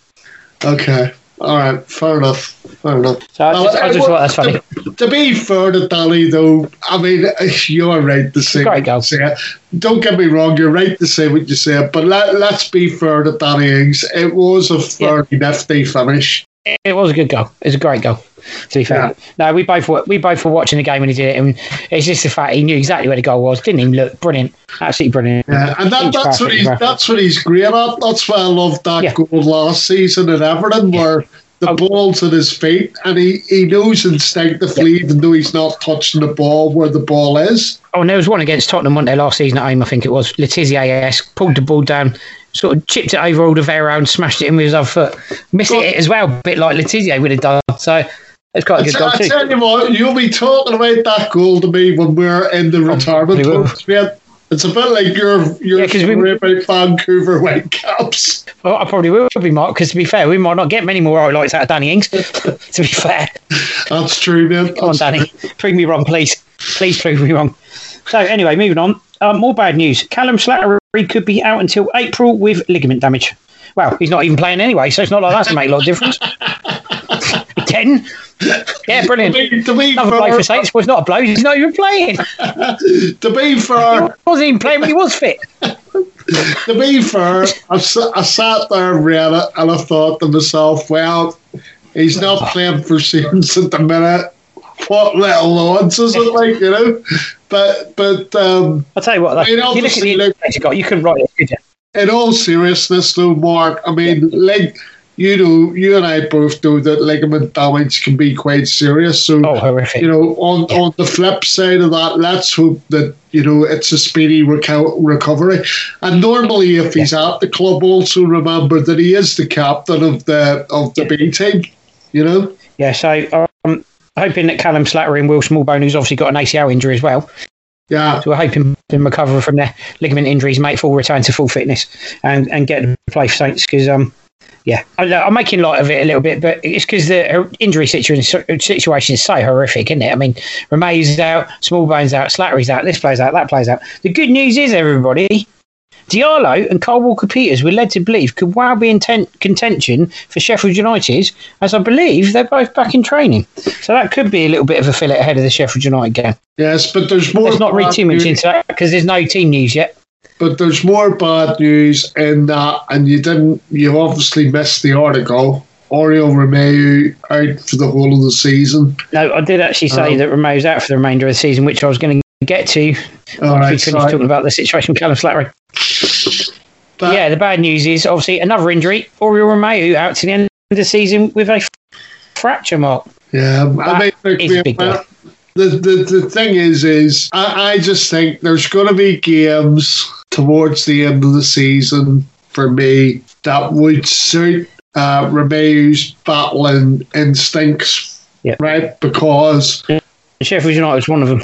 Speaker 2: Okay, all right, fair enough, fair enough.
Speaker 1: So I just, I just that's funny.
Speaker 2: To, to be fair to Danny, though, I mean, [laughs] you're right to say
Speaker 1: Great
Speaker 2: what you say. Don't get me wrong, you're right to say what you said, but let, let's be fair to Danny Ings. It was a fairly nifty finish.
Speaker 1: It was a good goal. It was a great goal. To be fair, no, we both were we both were watching the game when he did it, and it's just the fact he knew exactly where the goal was. Didn't even look brilliant, absolutely brilliant.
Speaker 2: Yeah, and that, that's what he's that's what he's great at. That's why I loved that
Speaker 1: Yeah.
Speaker 2: goal last season at Everton, where the
Speaker 1: Oh.
Speaker 2: ball's at his feet, and he, he knows instinctively, even though he's not touching the ball, where the ball is.
Speaker 1: Oh, and there was one against Tottenham, day last season at home, I think it was. Letizia AS pulled the ball down, sort of chipped it over Alderweireld and smashed it in with his other foot. Missed it as well, a bit like Le Tissier would have done. So it's quite a good
Speaker 2: t-
Speaker 1: goal
Speaker 2: I
Speaker 1: too.
Speaker 2: tell you what, you'll be talking about that goal to me when we're in the oh, retirement
Speaker 1: probably will.
Speaker 2: home. It's a bit like your your
Speaker 1: Yeah, we-
Speaker 2: about Vancouver Whitecaps.
Speaker 1: Well, I probably will be, Mark, because to be fair, we might not get many more highlights out of Danny Ings. [laughs] to be fair.
Speaker 2: That's true, man.
Speaker 1: Come on, Danny. Prove me wrong, please. Please prove me wrong. So, anyway, moving on. Um, more bad news. Callum Slattery could be out until April with ligament damage. Well, he's not even playing anyway, so it's not like that's make a lot of difference. [laughs] Ten. Yeah,
Speaker 2: To
Speaker 1: brilliant.
Speaker 2: be, to be
Speaker 1: Another blow for Saints. Well, not a blow. He's not even playing. [laughs]
Speaker 2: to be
Speaker 1: He
Speaker 2: fair,
Speaker 1: wasn't even playing when he was fit. [laughs]
Speaker 2: to be fair, I sat there and read it, and I thought to myself, well, he's not playing for Saints at the minute. What little odds is it like, you know? But but um,
Speaker 1: I'll tell you what,
Speaker 2: I mean,
Speaker 1: if you look at
Speaker 2: obviously, look-
Speaker 1: you got, you couldn't write it, could you?
Speaker 2: in all seriousness, though, Mark, I mean, like you know, you and I both know that ligament damage can be quite serious. So
Speaker 1: Oh,
Speaker 2: you know, on on the flip side of that, let's hope that you know it's a speedy reco- recovery. And normally, if he's at the club, also remember that he is the captain of the of the B team. You know,
Speaker 1: Yeah, so um, hoping that Callum Slattery and Will Smallbone, who's obviously got an ACL injury as well,
Speaker 2: yeah,
Speaker 1: so we're hoping to recover from their ligament injuries, make full return to full fitness, and, and get to play for Saints. Because um, yeah, I, I'm making light of it a little bit, but it's because the injury situation situation is so horrific, isn't it? I mean, Romeu's out, Smallbone's out, Slattery's out, this plays out, that plays out. The good news is, everybody. Diallo and Kyle Walker Peters were led to believe could well be in ten- contention for Sheffield United, as I believe they're both back in training. So that could be a little bit of a fillet ahead of the Sheffield United game.
Speaker 2: yes, but there's more.
Speaker 1: Let's not read too much
Speaker 2: news-
Speaker 1: into that because there's no team news yet.
Speaker 2: But there's more bad news in that, and you didn't. You obviously missed the article. Oriol Romeu out for the whole of the season.
Speaker 1: No, I did actually say
Speaker 2: Oh.
Speaker 1: that Romeu's out for the remainder of the season, which I was going to get to
Speaker 2: All
Speaker 1: once we
Speaker 2: right,
Speaker 1: finished
Speaker 2: sorry.
Speaker 1: talking about the situation with Callum Slattery.
Speaker 2: But
Speaker 1: yeah, the bad news is obviously another injury. Oriol Romeu out to the end of the season with a f- fracture mark.
Speaker 2: Yeah, I mean,
Speaker 1: is big
Speaker 2: the, the the thing is, is I, I just think there's going to be games towards the end of the season for me that would suit uh, Romeu's battling instincts,
Speaker 1: Yeah.
Speaker 2: right? Because
Speaker 1: Sheffield United is one of them.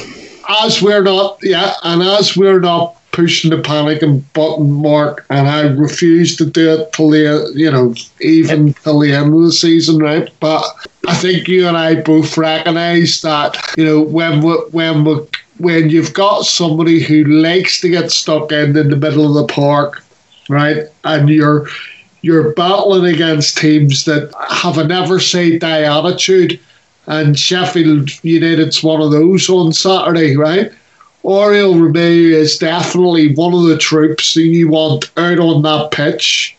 Speaker 2: as we're not, yeah, and as we're not pushing the panic and button mark, and I refuse to do it till the, you know, even till the end of the season, right? But I think you and I both recognise that, you know, when we, when we, when you've got somebody who likes to get stuck in in the middle of the park, right, and you're you're battling against teams that have a never say die attitude and Sheffield United's one of those on Saturday, right? Oriol Romeu is definitely one of the troops that you want out on that pitch,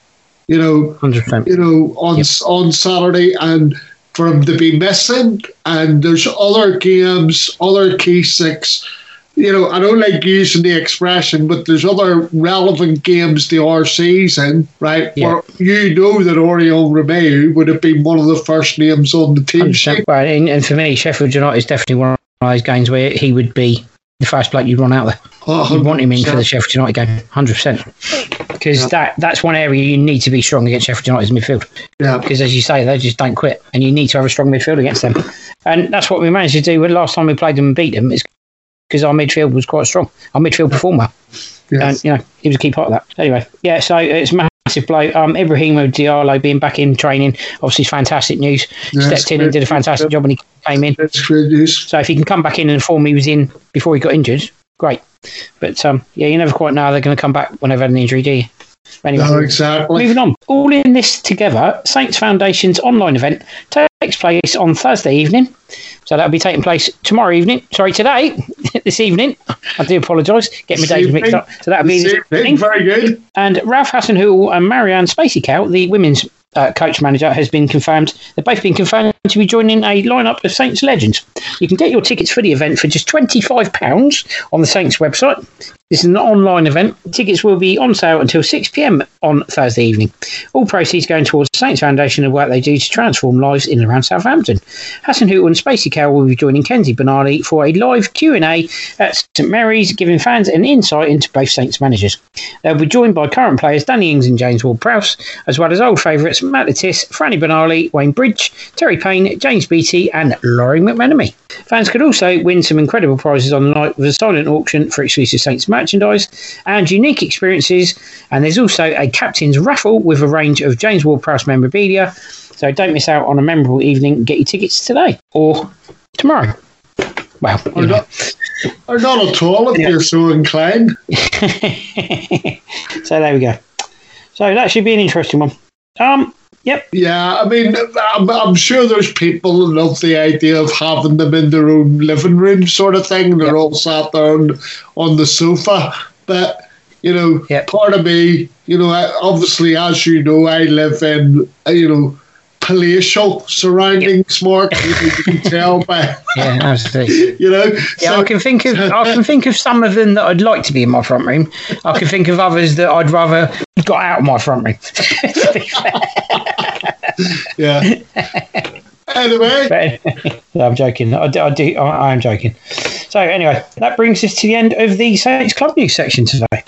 Speaker 2: you know,
Speaker 1: 100%.
Speaker 2: you know, on on Saturday, and for him to be missing. And there's other games, other key six. You know, I don't like using the expression, but there's other relevant games the our season, right?
Speaker 1: Yeah.
Speaker 2: Where you know that Oriol Romeu would have been one of the first names on the team sheet.
Speaker 1: 100%. Well, and, and for me, Sheffield United is definitely one of those games where he would be the first bloke you'd run out there. Oh, you'd want him in for the Sheffield United game, 100%. because
Speaker 2: Yeah.
Speaker 1: that that's one area you need to be strong against Sheffield United's midfield.
Speaker 2: Yeah.
Speaker 1: Because as you say, they just don't quit, and you need to have a strong midfield against them. And that's what we managed to do when last time we played them and beat them. Is because our midfield was quite strong. Our midfield performer,
Speaker 2: Yes.
Speaker 1: and you know, he was a key part of that. Anyway, yeah. So it's massive blow. Um, Ibrahim Diallo being back in training, obviously is fantastic news.
Speaker 2: Yes,
Speaker 1: Stepped in and did a fantastic job when he came in.
Speaker 2: That's great news.
Speaker 1: So if he can come back in and the form he was in before he got injured, great. But um, yeah, you never quite know they're going to come back when they've had an injury, do you? Anyway,
Speaker 2: No, exactly.
Speaker 1: moving on. All in this together, Saints Foundation's online event takes place on Thursday evening. So that'll be taking place tomorrow evening. Sorry, today, [laughs] this evening. I do apologise. Get my days mixed up. So that'll be this evening.
Speaker 2: Very good.
Speaker 1: And Ralph Hasenhüttl and Marianne Spacey-Cale, the women's uh, coach manager, has been confirmed. They've both been confirmed to be joining a lineup of Saints legends. You can get your tickets for the event for just £25 on the Saints website. This is an online event. Tickets will be on sale until 6 pm on Thursday evening. All proceeds going towards the Saints Foundation and the work they do to transform lives in and around Southampton. Hasenhüttl and Spacey-Cale will be joining Kenzie Benali for a live Q&A at St Mary's, giving fans an insight into both Saints managers. They'll be joined by current players Danny Ings and James Ward-Prowse, as well as old favourites Matt Le Tissier, Franny Benali, Wayne Bridge, Terry Payne, James Beattie and Lawrie McMenemy. Fans could also win some incredible prizes on the night with a silent auction for exclusive Saints merchandise and unique experiences. And there's also a captain's raffle with a range of James Ward-Prowse memorabilia. So don't miss out on a memorable evening. Get your tickets today or tomorrow. Well,
Speaker 2: Or not, or not at all if
Speaker 1: Yeah.
Speaker 2: you're so inclined.
Speaker 1: so there we go. So that should be an interesting one. Um, yep.
Speaker 2: Yeah, I mean, I'm, I'm sure there's people who love the idea of having them in their own living room, sort of thing. They're
Speaker 1: Yep.
Speaker 2: all sat there on, on the sofa. But, you know,
Speaker 1: Yep.
Speaker 2: part of me, you know, I, obviously, as you know, I live in, uh, you know, palatial surroundings, Mark. You, can tell by, [laughs]
Speaker 1: Yeah, absolutely. [laughs]
Speaker 2: you know.
Speaker 1: Yeah,
Speaker 2: so-
Speaker 1: I can think of I can think of some of them that I'd like to be in my front room. I can think of others that I'd rather got out of my front room. To be fair.
Speaker 2: yeah. anyway, [laughs]
Speaker 1: But- no, I'm joking. I do, I do. I, I am joking. So anyway, that brings us to the end of the Saints Club News section today.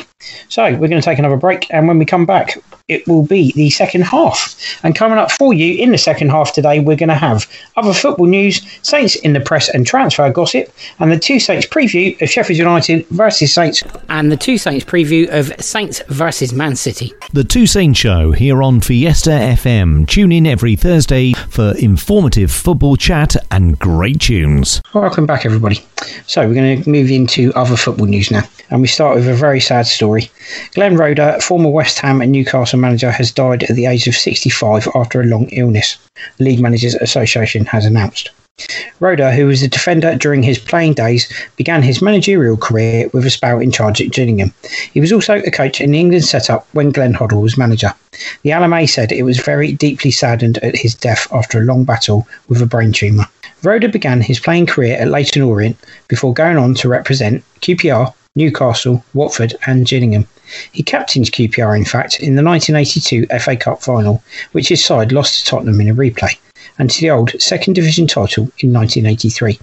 Speaker 1: So we're going to take another break, and when we come back, it will be the second half. And coming up for you in the second half today, we're going to have other football news, Saints in the press and transfer gossip, and the two Saints preview of Sheffield United versus Saints, and the two Saints preview of Saints versus Man City.
Speaker 3: The Two Saints Show here on Fiesta FM. Tune in every Thursday for informative football chat and great tunes.
Speaker 1: Welcome back, everybody. So, we're going to move into other football news now. And we start with a very sad story. Glenn Roeder, former West Ham and Newcastle manager, has died at the age of 65 after a long illness, the League Managers Association has announced. Roeder, who was a defender during his playing days, began his managerial career with a spell in charge at Gillingham. He was also a coach in the England setup when Glenn Hoddle was manager. The LMA said it was very deeply saddened at his death after a long battle with a brain tumour. Roeder began his playing career at Leyton Orient before going on to represent QPR, Newcastle, Watford, and Gillingham. He captained QPR, in fact, in the 1982 FA Cup final, which his side lost to Tottenham in a replay, and to the old Second Division title in 1983.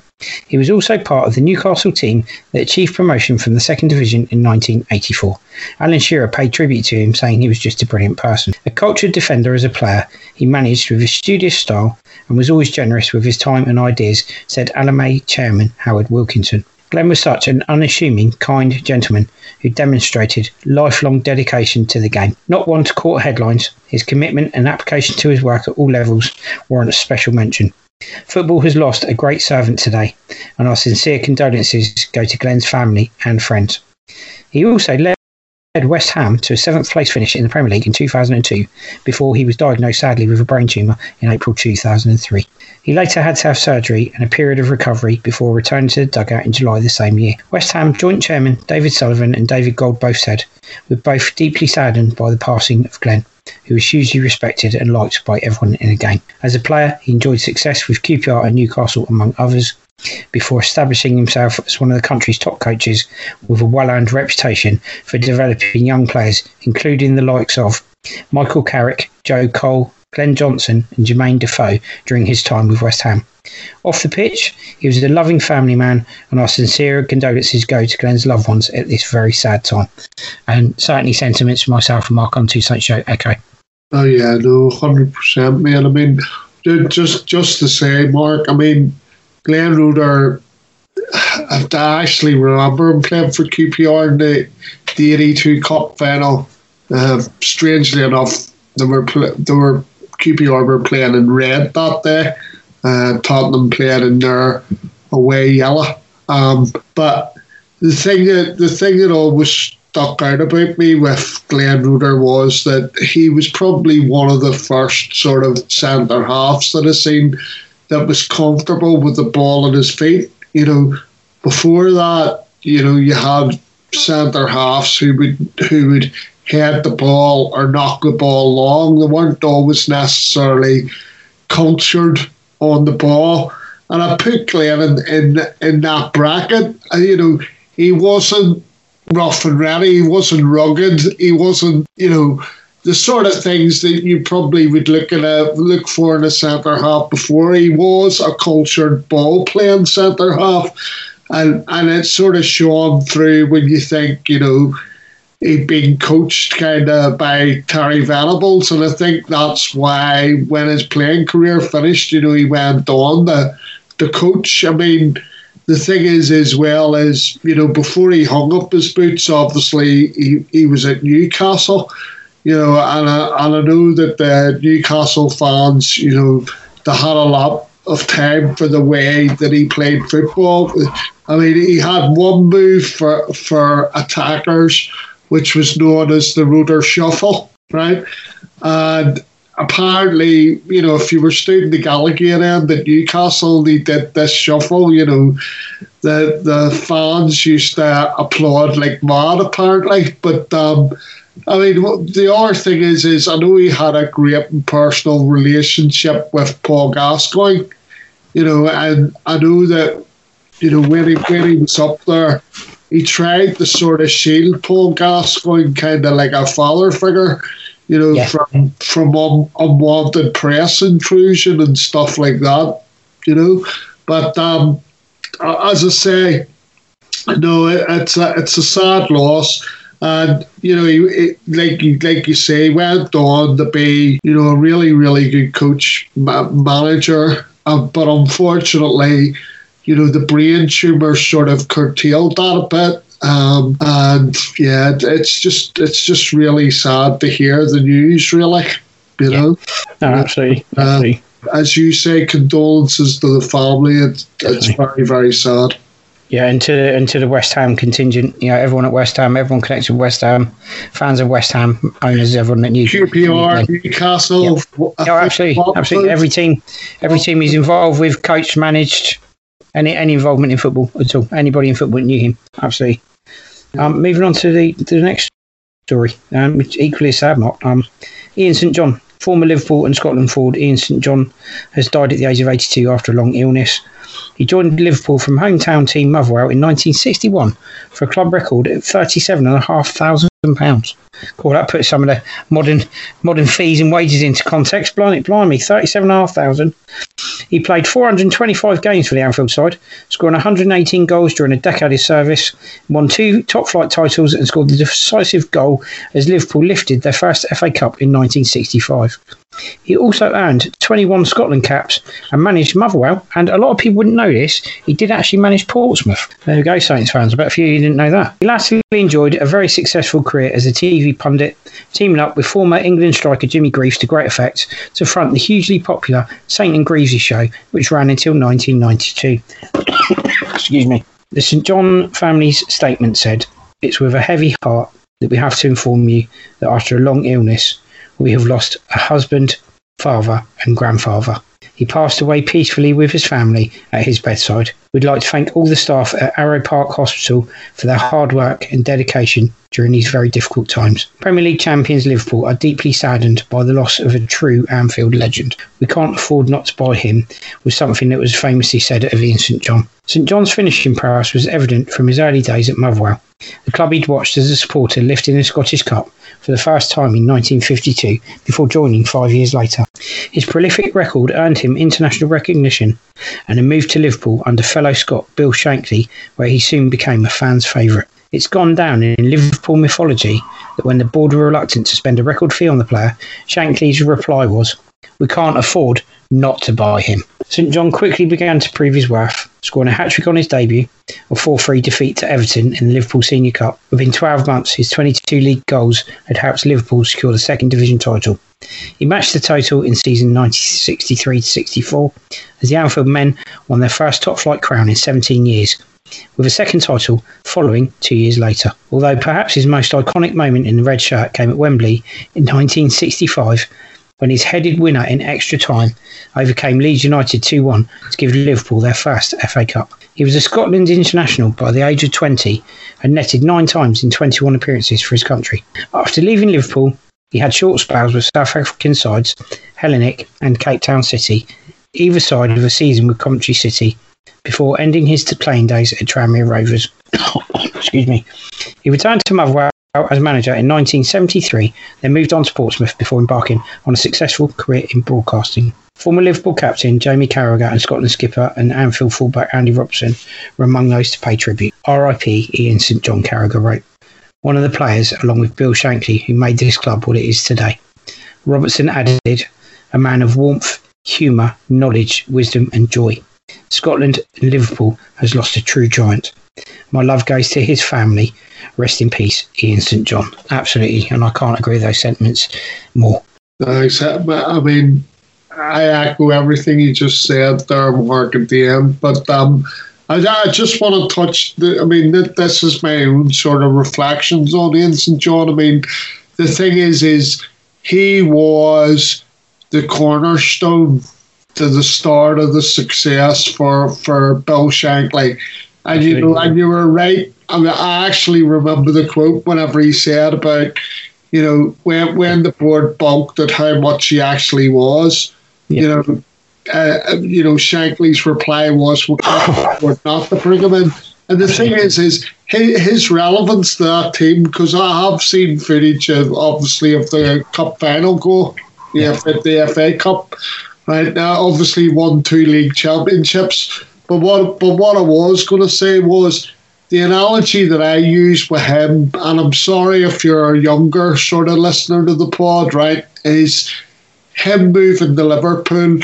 Speaker 1: He was also part of the Newcastle team that achieved promotion from the Second Division in 1984. Alan Shearer paid tribute to him, saying he was just a brilliant person. A cultured defender as a player, he managed with his studious style and was always generous with his time and ideas, said LMA chairman Howard Wilkinson. Glenn was such an unassuming, kind gentleman who demonstrated lifelong dedication to the game. Not one to court headlines, his commitment and application to his work at all levels warrant special mention. Football has lost a great servant today, and our sincere condolences go to Glenn's family and friends. He also led West Ham to a seventh place finish in the Premier League in 2002 before he was diagnosed sadly with a brain tumour in April 2003. He later had to have surgery and a period of recovery before returning to the dugout in July the same year. West Ham joint chairman David Sullivan and David Gold both said, We're both deeply saddened by the passing of Glenn, who was hugely respected and liked by everyone in the game. As a player, he enjoyed success with QPR and Newcastle, among others, before establishing himself as one of the country's top coaches with a well earned reputation for developing young players, including the likes of Michael Carrick, Joe Cole, Glenn Johnson, and Jermaine Defoe during his time with West Ham. Off the pitch, he was a loving family man, and our sincere condolences go to Glenn's loved ones at this very sad time. And certainly sentiments for myself and Mark on Two Saints Show echo.
Speaker 2: Oh yeah, no, hundred percent, man. I mean, just just to say, Mark. I mean, Glenn Rudder. I actually remember him playing for QPR in the, the '82 Cup final. Uh, strangely enough, they were they were QPR were playing in red that day. Uh, Tottenham played in their away yellow. Um, but the thing that the thing that always stuck out about me with Glenn Rudder was that he was probably one of the first sort of centre halves that I've seen that was comfortable with the ball at his feet. You know, before that, you know, you had centre halves who would who would head the ball or knock the ball long. They weren't always necessarily cultured on the ball. And I put Glenn in, in, in that bracket. Uh, you know, he wasn't rough and ready, he wasn't rugged, he wasn't, you know, the sort of things that you probably would look at a, look for in a centre half before. He was a cultured ball playing centre half. And and it's sort of shone through when you think, you know, he'd been coached kind of by Terry Venables, and I think that's why when his playing career finished, you know, he went on the to coach. I mean, the thing is, as well as you know, before he hung up his boots, obviously he, he was at Newcastle, you know, and I, and I know that the Newcastle fans, you know, they had a lot of time for the way that he played football. I mean, he had one move for for attackers which was known as the Rudder Shuffle, right? And apparently, you know, if you were studying the Gallowgate end at Newcastle, they did this shuffle, you know, the the fans used to applaud like mad, apparently. But um, I mean, the other thing is, is I know he had a great personal relationship with Paul Gascoigne, you know, and I know that, you know, when he when he was up there, he tried to sort of shield Paul Gascoigne kind of like a father figure, you know, yeah. from from un, unwanted press intrusion and stuff like that, you know. But um, as I say, no, it, it's a it's a sad loss. And you know, he, like you like you say, went on to be you know a really really good coach ma- manager. Um, but unfortunately, you know, the brain tumor sort of curtailed that a bit. Um, and yeah, it's just it's just really sad to hear the news. Really, you yeah. know.
Speaker 1: No, absolutely. Uh.
Speaker 2: As you say, condolences to the family. It, it's very very sad.
Speaker 1: Yeah, and to and to the West Ham contingent, you know, everyone at West Ham, everyone connected with West Ham, fans of West Ham, owners, everyone that knew
Speaker 2: QPR, Newcastle.
Speaker 1: Yeah. Oh, absolutely, absolutely. Every team, every team he's involved with, coached, managed, any any involvement in football at all. Anybody in football knew him. Absolutely. Um, moving on to the to the next story, um, which equally sad, Mark. Um, Ian St John, former Liverpool and Scotland forward Ian St John, has died at the age of 82 after a long illness. He joined Liverpool from hometown team Motherwell in 1961 for a club record at £37,500. Cool, that puts some of the modern modern fees and wages into context. Blimey, blimey, 37,500. He played 425 games for the Anfield side, scoring 118 goals during a decade of service, won two top flight titles, and scored the decisive goal as Liverpool lifted their first FA Cup in 1965. He also earned 21 Scotland caps and managed Motherwell, and a lot of people wouldn't know this, he did actually manage Portsmouth. There we go, Saints fans. I bet a few of you didn't know that. He lastly enjoyed a very successful career as a TV pundit, teaming up with former England striker Jimmy Greaves to great effect to front the hugely popular Saint and Greavesy show, which ran until 1992. [coughs] Excuse me. The St John family's statement said, It's with a heavy heart that we have to inform you that after a long illness, we have lost a husband, father, and grandfather. He passed away peacefully with his family at his bedside. We'd like to thank all the staff at Arrowe Park Hospital for their hard work and dedication during these very difficult times. Premier League champions Liverpool are deeply saddened by the loss of a true Anfield legend. We can't afford not to buy him, was something that was famously said of Ian St John. St John's finishing prowess was evident from his early days at Motherwell. The club he'd watched as a supporter lifting the Scottish Cup for the first time in 1952 before joining five years later. His prolific record earned him international recognition and a move to Liverpool under fellow Scot Bill Shankly, where he soon became a fan's favourite. It's gone down in Liverpool mythology that when the board were reluctant to spend a record fee on the player, Shankly's reply was, We can't afford not to buy him. St John quickly began to prove his worth, scoring a hat trick on his debut, a 4 3 defeat to Everton in the Liverpool Senior Cup. Within 12 months, his 22 league goals had helped Liverpool secure the second division title. He matched the total in season 1963 64 as the Anfield men won their first top flight crown in 17 years, with a second title following two years later. Although perhaps his most iconic moment in the red shirt came at Wembley in 1965 when his headed winner in extra time overcame Leeds United 2 1 to give Liverpool their first FA Cup. He was a Scotland international by the age of 20 and netted nine times in 21 appearances for his country. After leaving Liverpool, he had short spells with South African sides, Hellenic and Cape Town City, either side of a season with Coventry City, before ending his playing days at Tranmere Rovers. [coughs] Excuse me. He returned to Motherwell as manager in 1973, then moved on to Portsmouth before embarking on a successful career in broadcasting. Former Liverpool captain Jamie Carragher and Scotland skipper and Anfield fullback Andy Robertson were among those to pay tribute. R.I.P. Ian St John Carragher wrote. One of the players, along with Bill Shankly, who made this club what it is today. Robertson added, a man of warmth, humour, knowledge, wisdom, and joy. Scotland and Liverpool has lost a true giant. My love goes to his family. Rest in peace, Ian St John. Absolutely, and I can't agree with those sentiments more.
Speaker 2: Thanks. I mean, I echo everything you just said there, Mark, at the end. But um, I, I, just want to touch. The, I mean, this is my own sort of reflections on Ian St John. I mean, the thing is, is he was the cornerstone to the start of the success for for Bill Shankly. And you know, and you were right. I mean, I actually remember the quote whenever he said about, you know, when when the board balked at how much he actually was. Yeah. You know, uh, you know, Shankly's reply was, "We're not [laughs] not to bring him in." And the thing is, is his relevance to that team because I have seen footage of obviously of the cup final go, yeah, the FA Cup. Right now, obviously won two league championships but what but what I was going to say was the analogy that I use with him, and I'm sorry if you're a younger sort of listener to the pod, right, is him moving to Liverpool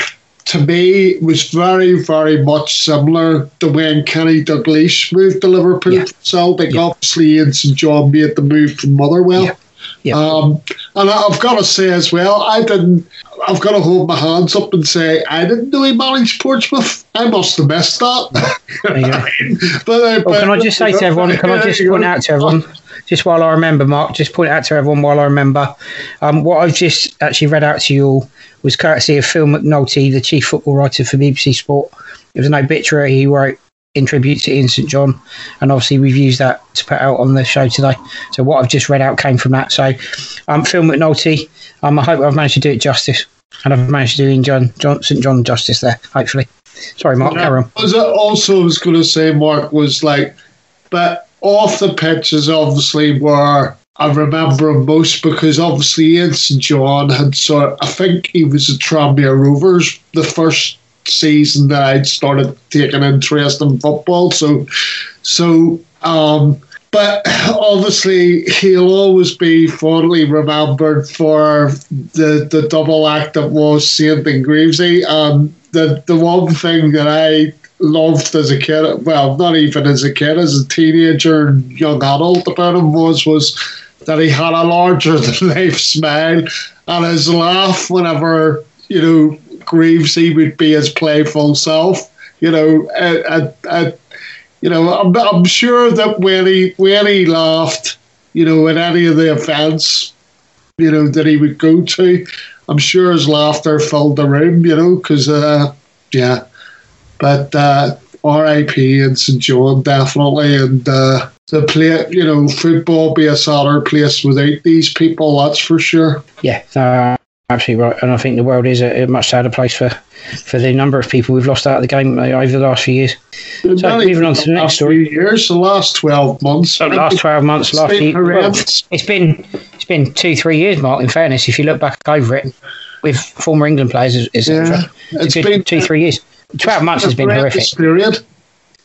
Speaker 2: to me was very, very much similar to when Kenny Dalglish moved to Liverpool. Yeah. Celtic, yeah. obviously, and St John made the move from Motherwell. Yeah. Yeah. Um, and I've got to say as well, I didn't. I've got to hold my hands up and say I didn't know he managed Portsmouth. I must have missed that. [laughs]
Speaker 1: but, uh, well, can I just say to [laughs] everyone? Can I just point out to everyone? Just while I remember, Mark, just point out to everyone while I remember, um, what I've just actually read out to you all was courtesy of Phil McNulty, the chief football writer for BBC Sport. It was an obituary he wrote in tribute to Ian St John, and obviously we've used that to put out on the show today. So what I've just read out came from that. So, um, Phil McNulty, um, I hope I've managed to do it justice, and I've managed to do Ian John, John St John justice there. Hopefully, sorry, Mark. Yeah, carry on.
Speaker 2: Was also was going to say, Mark was like, but off the pitches obviously were. I remember him most because obviously Ian St John had sort. Of, I think he was at Tranmere Rovers the first season that I'd started taking interest in football. So, so, um, but obviously he'll always be fondly remembered for the the double act that was Saint and. Um, the the one thing that I loved as a kid, well, not even as a kid, as a teenager young adult about him was was that he had a larger [laughs] than life smile and his laugh whenever you know Greavesy would be his playful self. You know, at, at, you know, I'm, I'm sure that when he when he laughed, you know, at any of the events, you know, that he would go to, I'm sure his laughter filled the room. You know, because uh, yeah, but uh, R.I.P. and St John definitely, and uh, the play, you know, football be a sadder place without these people. That's for sure.
Speaker 1: Yeah, uh, absolutely right. And I think the world is a, a, much sadder place for, for the number of people we've lost out of the game uh, over the last few years.
Speaker 2: So moving on to the next story. Years, the last twelve months.
Speaker 1: The last twelve months, last year. Well, it's been it's been two, three years, Mark. In fairness, if you look back over it, with former England players, etc. Yeah, it's, it's been two, three years. Twelve months has been horrific.
Speaker 2: Period.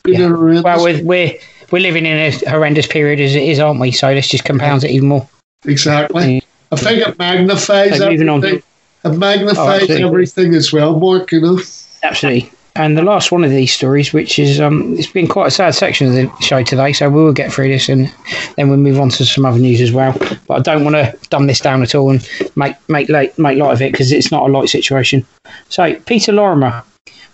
Speaker 2: Been
Speaker 1: yeah. Well, we're, we're we're living in a horrendous period as it is, aren't we? So this just compounds it even more.
Speaker 2: Exactly. I think it magnifies so everything. On. It magnifies oh, everything as well, Mark. You know.
Speaker 1: Absolutely. And the last one of these stories, which is um, it's been quite a sad section of the show today, so we will get through this and then we'll move on to some other news as well. But I don't want to dumb this down at all and make make light, make light of it because it's not a light situation. So Peter Lorimer,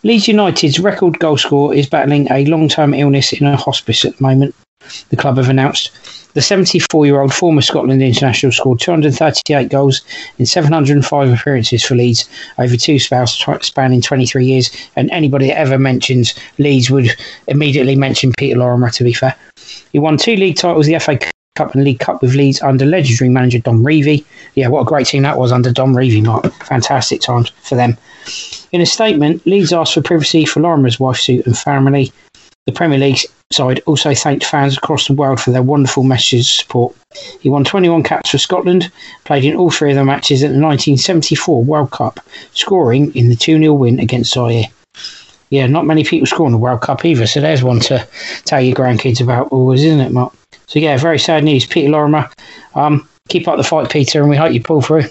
Speaker 1: Leeds United's record goal scorer, is battling a long-term illness in a hospice at the moment. The club have announced. The 74 year old former Scotland international scored 238 goals in 705 appearances for Leeds over two spells spanning 23 years. And anybody that ever mentions Leeds would immediately mention Peter Lorimer, to be fair. He won two league titles, the FA Cup and League Cup with Leeds under legendary manager Don Revie. Yeah, what a great team that was under Don Revie, Mark. Fantastic times for them. In a statement, Leeds asked for privacy for Lorimer's wife, Sue, and family. The Premier League side also thanked fans across the world for their wonderful messages of support. He won 21 caps for Scotland, played in all three of the matches at the 1974 World Cup, scoring in the 2 0 win against Zaire. Yeah, not many people score in the World Cup either, so there's one to tell your grandkids about always, isn't it, Mark? So, yeah, very sad news. Peter Lorimer, um, keep up the fight, Peter, and we hope you pull through.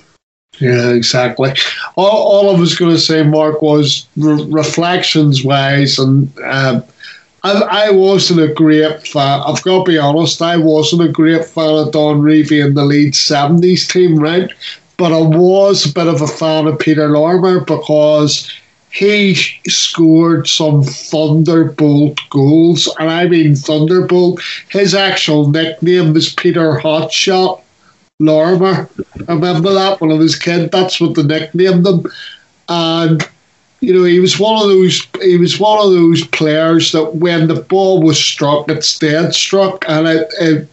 Speaker 2: Yeah, exactly. All, all I was going to say, Mark, was re- reflections wise, and uh, I, I wasn't a great fan. I've got to be honest, I wasn't a great fan of Don Revie in the Leeds 70s team, right? But I was a bit of a fan of Peter Lorimer because he scored some thunderbolt goals. And I mean thunderbolt. His actual nickname was Peter Hotshot Lorimer. I remember that when I was a kid. That's what they nicknamed him. And you know, he was one of those. He was one of those players that when the ball was struck, it's dead struck, and it, it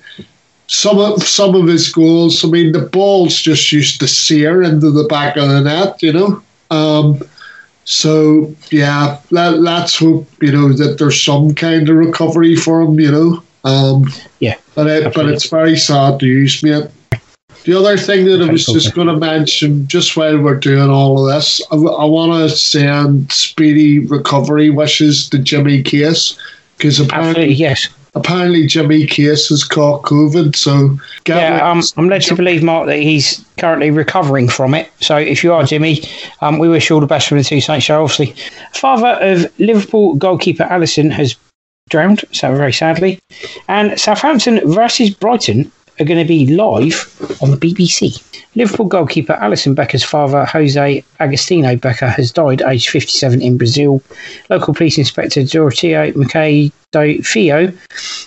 Speaker 2: some of some of his goals. I mean, the balls just used to sear into the back of the net. You know. Um, so yeah, that, that's what you know that there's some kind of recovery for him. You know. Um,
Speaker 1: yeah.
Speaker 2: But it, but it's very sad news, mate. The other thing that I was just going to mention, just while we're doing all of this, I, I want to send speedy recovery wishes to Jimmy Case because apparently,
Speaker 1: yes,
Speaker 2: apparently Jimmy Case has caught COVID. So
Speaker 1: yeah, um, I'm led to believe, Mark, that he's currently recovering from it. So if you are Jimmy, um, we wish you all the best from the Two Saints show. Obviously, father of Liverpool goalkeeper Alisson has drowned, so very sadly, and Southampton versus Brighton are going to be live on the BBC. Liverpool goalkeeper Alisson Becker's father, Jose Agostinho Becker, has died aged 57 in Brazil. Local police inspector Doroteo Macedo Fio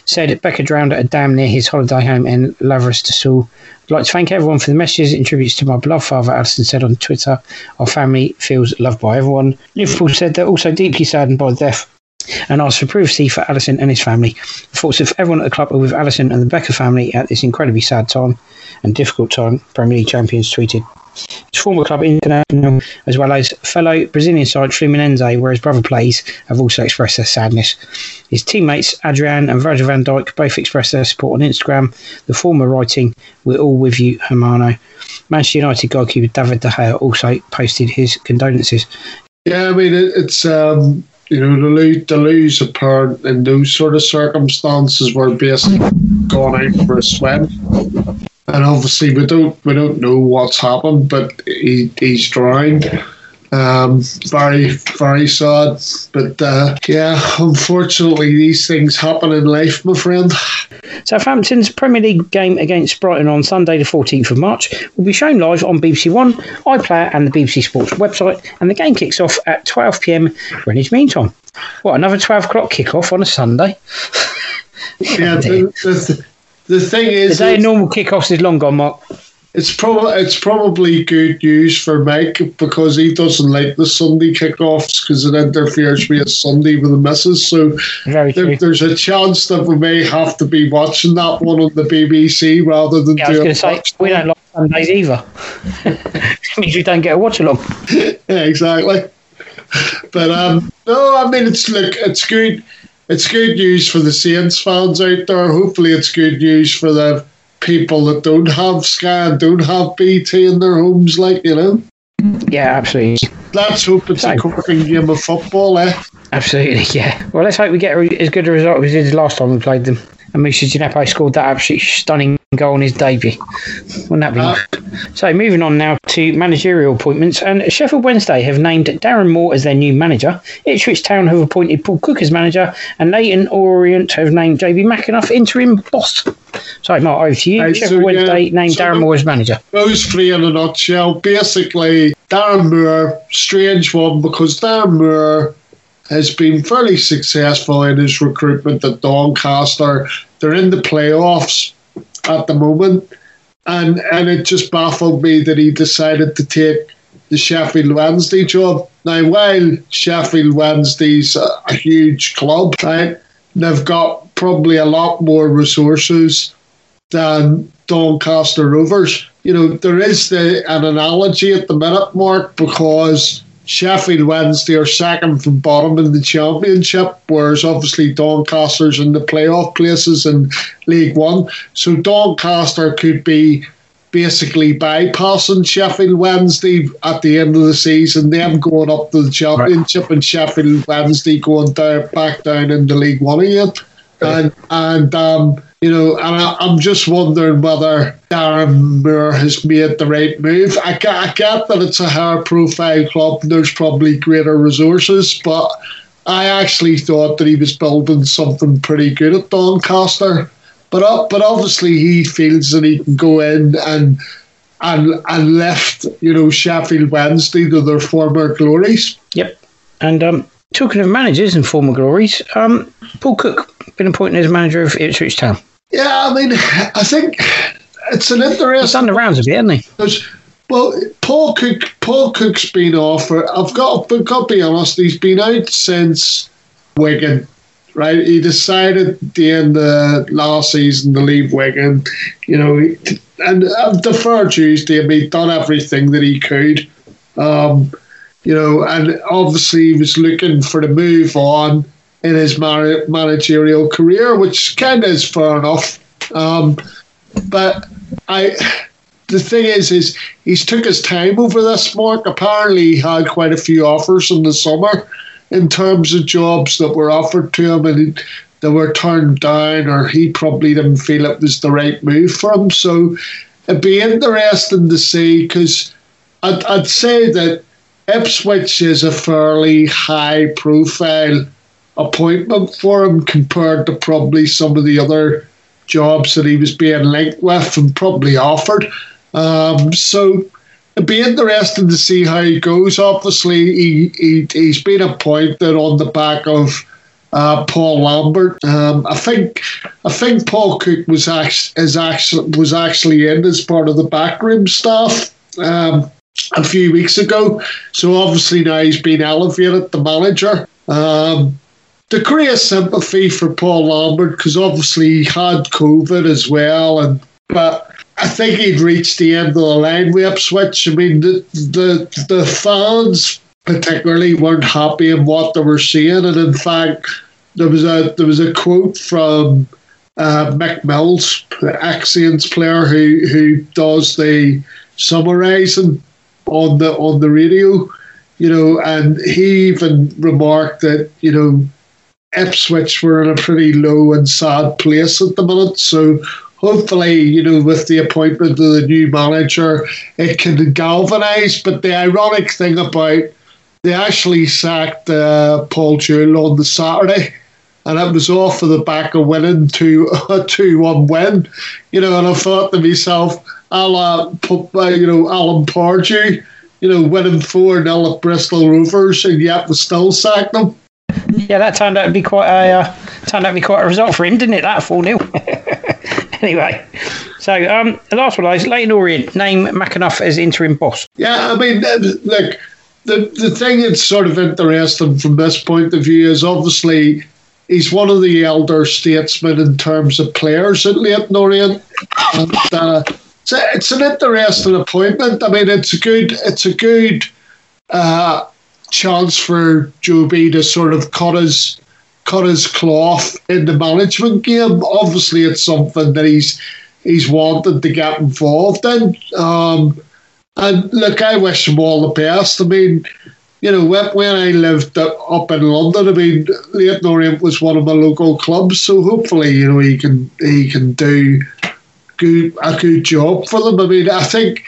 Speaker 1: said Becker drowned at a dam near his holiday home in Lavras do Sul. I'd like to thank everyone for the messages and tributes to my beloved father, Alisson said on Twitter. Our family feels loved by everyone. Liverpool said they're also deeply saddened by the death and asked for privacy for Alisson and his family. Thoughts of everyone at the club are with Alisson and the Becker family at this incredibly sad time and difficult time, Premier League champions tweeted. His former club Internacional, as well as fellow Brazilian side Fluminense, where his brother plays, have also expressed their sadness. His teammates Adrian and Virgil van Dijk both expressed their support on Instagram, the former writing, We're all with you, Hermano. Manchester United goalkeeper David De Gea also posted his condolences.
Speaker 2: Yeah, I mean, it's um, you know, to lose, to lose a parent in those sort of circumstances where basically gone out for a swim. And obviously we don't we don't know what's happened, but he, he's drowned. Um, very, very sad. But uh, yeah, unfortunately, these things happen in life, my friend.
Speaker 1: Southampton's Premier League game against Brighton on Sunday, the 14th of March, will be shown live on BBC One, iPlayer, and the BBC Sports website. And the game kicks off at 12 pm Greenwich Mean Time. What, another 12 o'clock kick-off on a Sunday?
Speaker 2: yeah, [laughs] the, the, the, thing is.
Speaker 1: The day of normal kickoffs is long gone, Mark.
Speaker 2: It's probably it's probably good news for Mike because he doesn't like the Sunday kickoffs because it interferes with his Sunday with the misses. So there, there's a chance that we may have to be watching that one on the BBC rather than.
Speaker 1: Yeah, I was going to say we don't like Sundays either. [laughs] it means we don't get a watch along. [laughs]
Speaker 2: yeah, exactly. But um, no, I mean it's look, it's good. It's good news for the Saints fans out there. Hopefully, it's good news for the people that don't have Sky don't have BT in their homes, like, you know?
Speaker 1: Yeah, absolutely.
Speaker 2: Let's hope it's a corking game of football, eh?
Speaker 1: Absolutely, [laughs] yeah. Well, let's hope we get as good a result as we did last time we played them. And Moussa Djenepo scored that absolutely stunning goal on his debut. Wouldn't that be uh, So, moving on now to managerial appointments. And Sheffield Wednesday have named Darren Moore as their new manager. Ipswich Town have appointed Paul Cook as manager. And Leyton Orient have named Jobi McAnuff interim boss. Sorry, Mark, over to you. Right, Sheffield so, Wednesday yeah, named so Darren Moore as manager.
Speaker 2: Those three in a nutshell. Basically, Darren Moore, strange one because Darren Moore has been fairly successful in his recruitment at Doncaster. They're in the playoffs at the moment, and and it just baffled me that he decided to take the Sheffield Wednesday job. Now, while Sheffield Wednesday's a, a huge club, right, they've got probably a lot more resources than Doncaster Rovers. You know, there is the, an analogy at the minute, Mark, because Sheffield Wednesday are second from bottom in the championship, whereas obviously Doncaster's in the playoff places in League One. So Doncaster could be basically bypassing Sheffield Wednesday at the end of the season, them going up to the championship right. and Sheffield Wednesday going down back down into League One again. And and um you know, and I, am just wondering whether Darren Moore has made the right move. I I get that it's a higher profile club and there's probably greater resources, but I actually thought that he was building something pretty good at Doncaster. But uh, but obviously he feels that he can go in and and and lift you know Sheffield Wednesday to their former glories.
Speaker 1: Yep, and um, talking of managers and former glories, um, Paul Cook been appointed as manager of Ipswich Town.
Speaker 2: Yeah, I mean, I think it's an interesting.
Speaker 1: He's done the rounds a bit, hasn't he?
Speaker 2: Well, Paul Cook, Paul Cook's been off. I've got, I've got to be honest. He's been out since Wigan, right? He decided at the end of last season to leave Wigan. You know, and the defer Tuesday, I mean, done everything that he could. Um, you know, and obviously he was looking for the move on in his mar- managerial career, which kind of is fair enough. Um, but I, the thing is, is he's took his time over this. Mark apparently he had quite a few offers in the summer, in terms of jobs that were offered to him and they were turned down, or he probably didn't feel it was the right move for him. So it'd be interesting to see because I'd, I'd say that Ipswich is a fairly high profile appointment for him compared to probably some of the other jobs that he was being linked with and probably offered. Um, so it'd be interesting to see how he goes. Obviously, he, he he's been appointed on the back of uh, Paul Lambert. Um, I think I think Paul Cook was actually, is actually was actually in as part of the backroom staff. Um, a few weeks ago, so obviously now he's been elevated to manager. Um, degree of sympathy for Paul Lambert because obviously he had COVID as well, and but I think he'd reached the end of the line with Ipswich. I mean, the the the fans particularly weren't happy in what they were seeing, and in fact, there was a there was a quote from uh, Mick Mills, Axians player who who does the summarising on the on the radio, you know, and he even remarked that you know Ipswich were in a pretty low and sad place at the minute. So hopefully, you know, with the appointment of the new manager, it can galvanise. But the ironic thing about they actually sacked uh, Paul Jewell on the Saturday, and it was off of the back of winning to [laughs] a two-one win. You know, and I thought to myself, la, uh, you know, Alan Pardew, you know, winning four 0 at Bristol Rovers, and yet we still sacked them.
Speaker 1: Yeah, that turned out to be quite a uh, turned out to be quite a result for him, didn't it? That four 0 [laughs] Anyway, so um, the last one is Leyton Orient name McAnuff as interim boss.
Speaker 2: Yeah, I mean, uh, look, the the thing that's sort of interesting from this point of view is obviously he's one of the elder statesmen in terms of players at Leyton Orient, and uh, it's, a, it's an interesting appointment. I mean, it's a good it's a good. Uh, chance for Jobi to sort of cut his cut his cloth in the management game. Obviously, it's something that he's he's wanted to get involved in. Um, and look, I wish him all the best. I mean, you know, when, when I lived up in London, I mean, Leyton Orient was one of my local clubs, so hopefully, you know, he can he can do good a good job for them. I mean, I think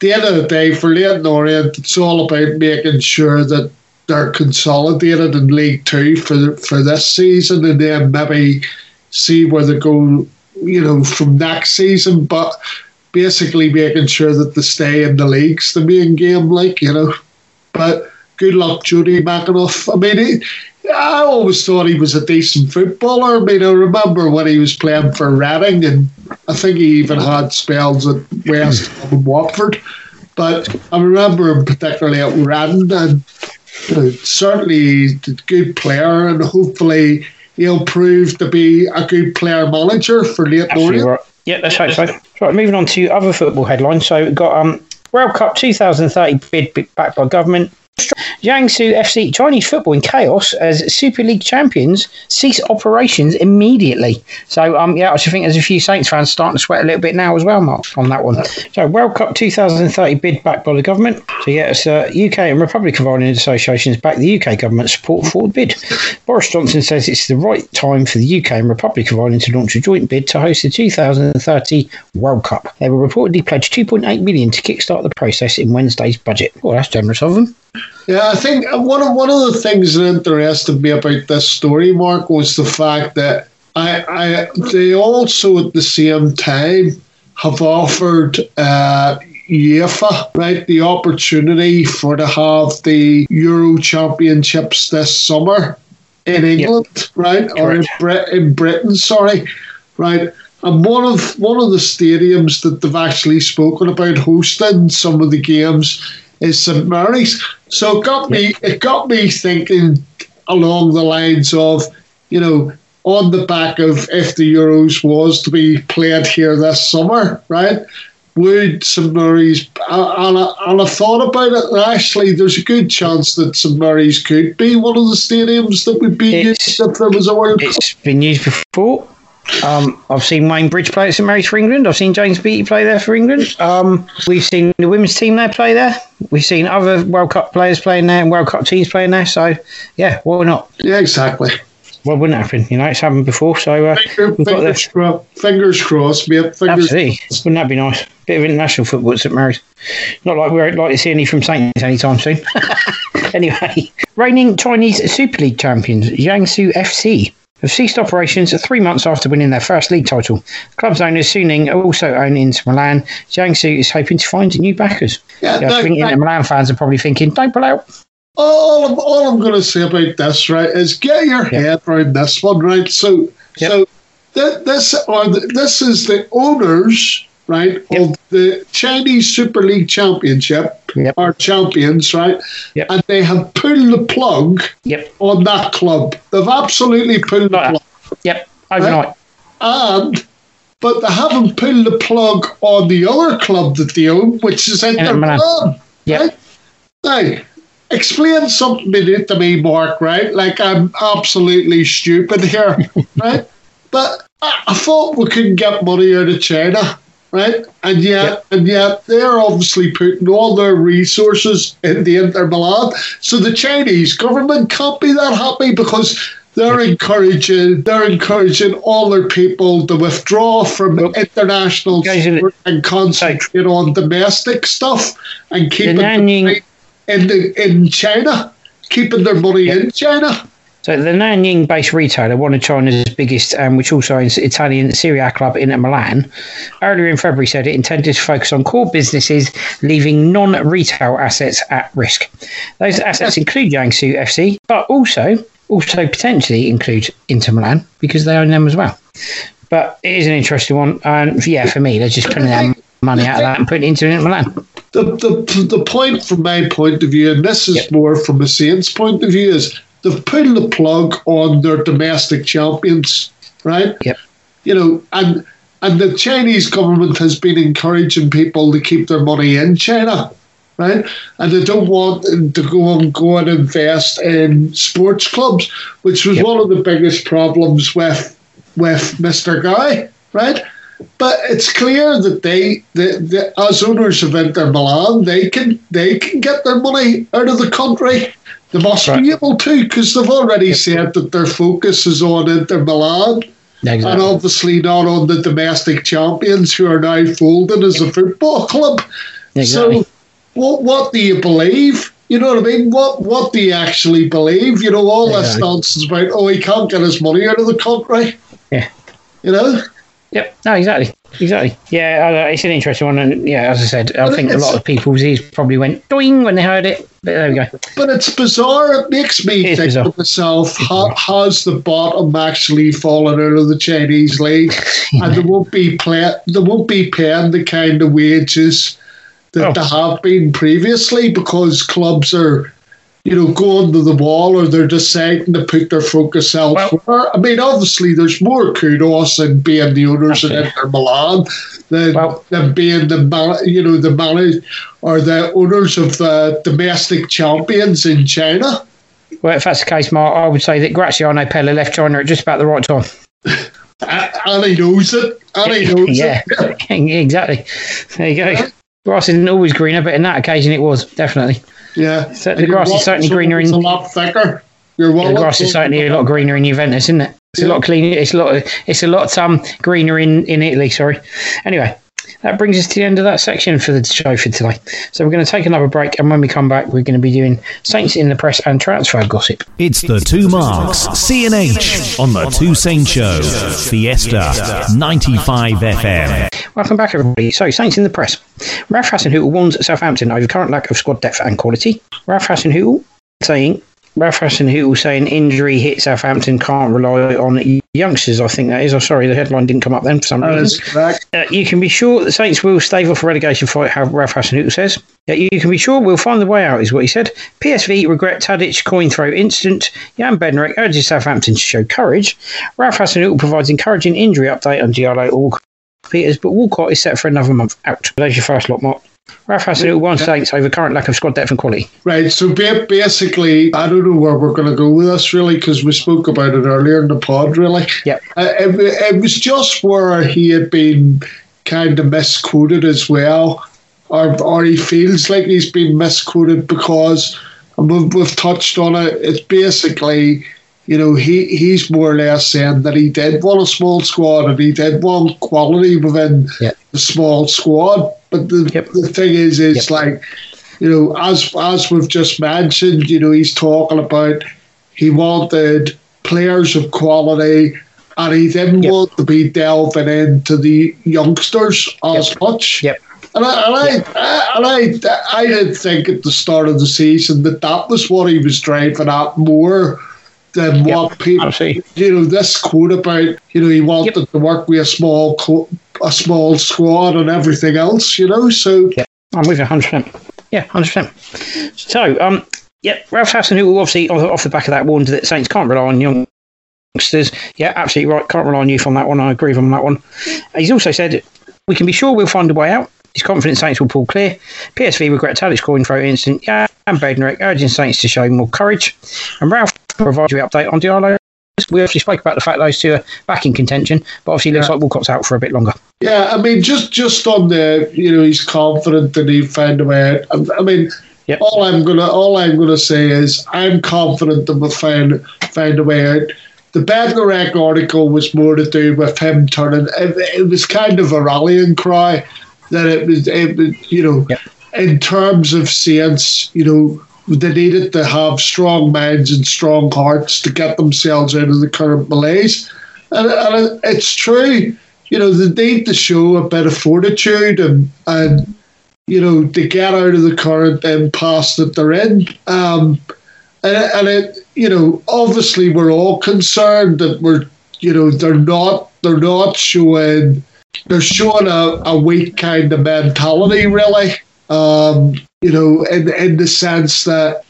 Speaker 2: the end of the day for Leyton Orient, it's all about making sure that they're consolidated in League Two for for this season, and then maybe see where they go, you know, from next season. But basically, making sure that they stay in the league's the main game, like you know. But good luck, Jody McAnuff. I mean, he, I always thought he was a decent footballer. I mean, I remember when he was playing for Reading, and I think he even had spells at West [laughs] Ham and Watford. But I remember him particularly at Reading, and you certainly he's a good player, and hopefully he'll prove to be a good player manager for Orient.
Speaker 1: Right. Yeah, that's right. So, right, moving on to other football headlines. So, we've got um, World Cup 2030 bid backed by government. Jiangsu FC Chinese football in chaos as Super League champions cease operations immediately. So, um, yeah, I should think there's a few Saints fans starting to sweat a little bit now as well, Mark, on that one. So, World Cup 2030 bid backed by the government. So, yeah, uh, UK and Republic of Ireland associations back the UK government support for the bid. Boris Johnson says it's the right time for the UK and Republic of Ireland to launch a joint bid to host the 2030 World Cup. They will reportedly pledge 2.8 million to kickstart the process in Wednesday's budget. Well, that's generous of them.
Speaker 2: Yeah, I think one of one of the things that interested me about this story, Mark, was the fact that I, I they also at the same time have offered uh, UEFA right the opportunity for to have the Euro Championships this summer in England, yep. right, Correct. or in, Brit- in Britain, sorry, right. And one of one of the stadiums that they've actually spoken about hosting some of the games is St Mary's. So it got me it got me thinking along the lines of, you know, on the back of if the Euros was to be played here this summer, right? Would St Mary's and I, and I thought about it and actually there's a good chance that St Mary's could be one of the stadiums that would be it's, used if there was a World
Speaker 1: It's Cup. been used before. Um, I've seen Wayne Bridge play at St Mary's for England. I've seen James Beattie play there for England. Um, we've seen the women's team there play there. We've seen other World Cup players playing there and World Cup teams playing there. So, yeah, why not?
Speaker 2: Yeah, exactly.
Speaker 1: Well, wouldn't happen? You know, it's happened before. So, uh,
Speaker 2: Finger, fingers, cro- fingers crossed. Fingers
Speaker 1: Absolutely. Crossed. Wouldn't that be nice? Bit of international football at St Mary's. Not like we're like to see any from Saints anytime soon. [laughs] anyway, reigning Chinese Super League champions Jiangsu FC have ceased operations three months after winning their first league title. The club's owners Suning also own Inter Milan. Jiangsu is hoping to find new backers. Yeah, yeah I think Inter Milan fans are probably thinking, don't pull out.
Speaker 2: All I'm, all I'm going to say about this, right, is get your yep. head around this one, right? So, yep. so th- this the, this is the owners right, yep. of the Chinese Super League Championship, yep. are champions, right? Yep. And they have pulled the plug
Speaker 1: yep.
Speaker 2: on that club. They've absolutely pulled the plug.
Speaker 1: Yep, overnight. Right?
Speaker 2: And but they haven't pulled the plug on the other club that they own, which is Inter Milan.
Speaker 1: Yep. Right?
Speaker 2: Now, explain something to me, Mark, right? Like I'm absolutely stupid here, [laughs] right? But I, I thought we couldn't get money out of China right? And yet, and yet, they're obviously putting all their resources in the Inter Milan. So the Chinese government can't be that happy because they're encouraging they're encouraging all their people to withdraw from international sport and concentrate on domestic stuff and keep it in the, in China, keeping their money in China.
Speaker 1: So the Nanjing-based retailer, one of China's biggest, um, which also owns Italian Serie A club Inter Milan, earlier in February said it intended to focus on core businesses, leaving non-retail assets at risk. Those assets include Jiangsu FC, but also also potentially include Inter Milan because they own them as well. But it is an interesting one, and yeah, for me, they're just putting their money out of that and putting it into Inter Milan.
Speaker 2: The, the, the point from my point of view, and this is yep. more from a Saints point of view, is they've pulled the plug on their domestic champions, right?
Speaker 1: Yep.
Speaker 2: You know, and and the Chinese government has been encouraging people to keep their money in China, right? And they don't want to go and go and invest in sports clubs, which was yep. one of the biggest problems with with Mr. Gao, right? but it's clear that they, the, the, as owners of Inter Milan, they can they can get their money out of the country. They must right. be able to because they've already yep. said that their focus is on Inter Milan. Exactly. And obviously not on the domestic champions who are now folded as a football club. Exactly. So, what what do you believe? You know what I mean? What what do you actually believe? You know all exactly. this nonsense about oh he can't get his money out of the country.
Speaker 1: Yeah.
Speaker 2: You know.
Speaker 1: Yep. No, exactly. Exactly. Yeah, it's an interesting one, and yeah, as I said, I but think a lot of people's ears probably went doing when they heard it. But there we go.
Speaker 2: But it's bizarre. It makes me it think to myself: how, has the bottom actually fallen out of the Chinese league? [laughs] yeah. And they won't be play, they won't be paying the kind of wages that oh. they have been previously because clubs are you know, going to the wall or they're deciding to put their focus elsewhere. Well, I mean, obviously, there's more kudos in being the owners okay. of Inter Milan than, well, than being the you know the manager or the owners of the domestic champions in China.
Speaker 1: Well, if that's the case, Mark, I would say that Graziano Pellè left China at just about the right time.
Speaker 2: and he knows it. And he knows [laughs]
Speaker 1: yeah, it. [laughs] exactly. There you go. Grass isn't always greener, but in that occasion it was, definitely.
Speaker 2: Yeah.
Speaker 1: So the grass is certainly greener in.
Speaker 2: It's a lot thicker.
Speaker 1: Your the grass is certainly a lot greener in Juventus, isn't it? It's yeah. a lot cleaner. It's a lot. It's a lot um greener in in Italy. Sorry. Anyway, that brings us to the end of that section for the show for today. So we're going to take another break, and when we come back, we're going to be doing Saints in the press and transfer gossip.
Speaker 3: It's the two marks CNH on the Two Saint Show, Fiesta 95 FM.
Speaker 1: Welcome back, everybody. So Saints in the press. Ralph Hasenhüttl warns Southampton over current lack of squad depth and quality. Ralph Hasenhüttl saying Ralph Hasenhüttl saying injury hit Southampton can't rely on youngsters. I think that is. I'm sorry, the headline didn't come up then for some reason. Uh, you can be sure the Saints will stave off a relegation fight. How Ralph Hasenhüttl says. Uh, you can be sure we'll find the way out. Is what he said. PSV regret Tadic coin throw incident. Jan Bednarek urges Southampton to show courage. Ralph Hasenhüttl provides encouraging injury update on Diallo Org. Peters, but Walcott is set for another month out. There's your first lot, Mark. Ralph Hasenhüttl warns Saints over current lack of squad depth and quality.
Speaker 2: Right. So basically, I don't know where we're going to go with this really because we spoke about it earlier in the pod. Really.
Speaker 1: Yeah.
Speaker 2: Uh, it, it was just where he had been kind of misquoted as well, or or he feels like he's been misquoted because we've, we've touched on it. It's basically you know, he, he's more or less saying that he did want a small squad and he did want quality within yep. the small squad. But the, yep. the thing is, it's yep. like, you know, as as we've just mentioned, you know, he's talking about he wanted players of quality and he didn't want to be delving into the youngsters as much.
Speaker 1: Yep.
Speaker 2: And I, and, I, I, and I, I did think at the start of the season that that was what he was driving at more than yep, what people. You know, this quote about you know he wanted yep. to work with a small co- a small squad and everything else. You know, so
Speaker 1: yeah, I'm with you 100. percent Yeah, 100. percent So, um, yeah, Ralph Hasenhüttl obviously off the back of that warned that Saints can't rely on young youngsters. Yeah, absolutely right. Can't rely on youth on that one. I agree with him on that one. He's also said we can be sure we'll find a way out. He's confident Saints will pull clear. PSV regret Tadic calling for instant. Yeah, and Bednarek urging Saints to show more courage. And Ralph provides you an update on Diallo. We actually spoke about the fact those two are back in contention, but obviously looks yeah. like Walcott's out for a bit longer.
Speaker 2: Yeah, I mean, just just on the, you know, he's confident that he found a way out. Um, I mean, yep. all I'm gonna all I'm gonna say is I'm confident that we'll find find a way out. The Bednarek article was more to do with him turning. It, it was kind of a rallying cry that it was, it was you know, yep. In terms of Saints, you know, they needed to have strong minds and strong hearts to get themselves out of the current malaise. And, and it's true, you know, they need to show a bit of fortitude and, and you know, to get out of the current impasse that they're in. Um, and, and it, you know, obviously we're all concerned that we're, you know, they're not, they're not showing, they're showing a, a weak kind of mentality, really. Um, you know, in, in the sense that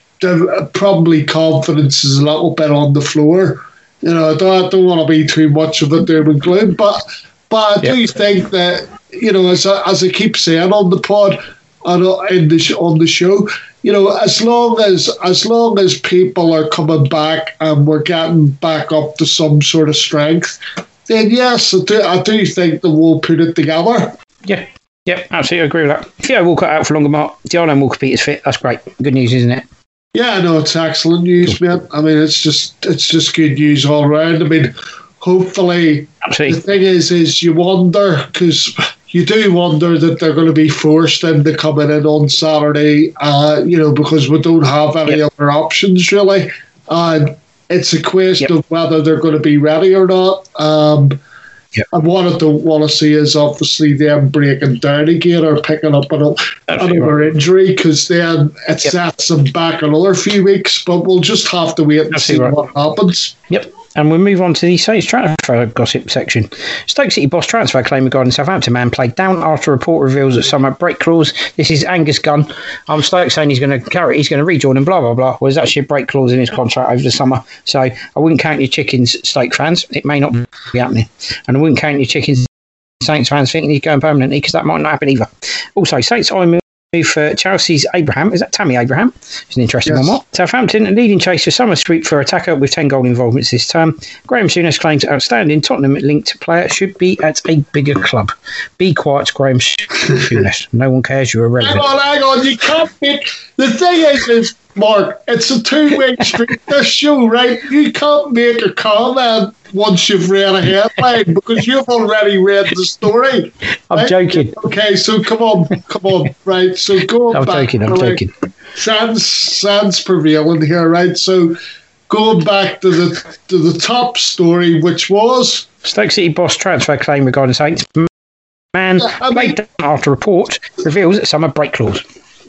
Speaker 2: probably confidence is a little bit on the floor. You know, I don't, I don't want to be too much of a doom and gloom, but but I yep. do think that you know, as I, as I keep saying on the pod and in the on the show, you know, as long as as long as people are coming back and we're getting back up to some sort of strength, then yes, I do, I do think that we'll put it together.
Speaker 1: Yeah. Yep, absolutely I agree with that. Theo Walcott out for longer, Mark. Diallo Walker Peters fit. That's great. Good news, isn't it?
Speaker 2: Yeah, no, it's excellent news, man. I mean, it's just it's just good news all around. I mean, hopefully,
Speaker 1: absolutely.
Speaker 2: The thing is, is you wonder because you do wonder that they're going to be forced into coming in on Saturday, uh, you know, because we don't have any yep. other options really, and it's a question yep. of whether they're going to be ready or not. Um,
Speaker 1: Yep.
Speaker 2: And what I don't want to see is obviously them breaking down again or picking up an, another right. injury because then it yep. sets them back another few weeks. But we'll just have to wait and That's see right. what happens.
Speaker 1: Yep. And we'll move on to the Saints transfer gossip section. Stoke City boss transfer claim regarding Southampton man played down after report reveals that some break clause. This is Angus Gunn. I'm Stoke saying he's going to carry, he's going to rejoin and blah blah blah. Well, there's actually a break clause in his contract over the summer, so I wouldn't count your chickens, Stoke fans. It may not be happening, and I wouldn't count your chickens, Saints fans thinking he's going permanently because that might not happen either. Also, Saints I move for Chelsea's Abraham. Is that Tammy Abraham? It's an interesting yes. one. What? Southampton leading chase for Summer Street for attacker with 10 goal involvements this term. Graham Souness claims outstanding Tottenham linked player should be at a bigger club. Be quiet, Graham Souness. No one cares you're irrelevant.
Speaker 2: Hang on, hang on. You can't pick. The thing is, is Mark, it's a two way street. [laughs] This show, right? You can't make a comment once you've read a headline because you've already read the story.
Speaker 1: I'm right? joking.
Speaker 2: Okay, so come on, come on, right? So go
Speaker 1: I'm
Speaker 2: back.
Speaker 1: joking, I'm right? joking.
Speaker 2: Sans, sans prevailing here, right? So going back to the to the top story, which was
Speaker 1: Stoke City boss transfer claim regarding Saints. Man, yeah, I mean, after report reveals that summer break clause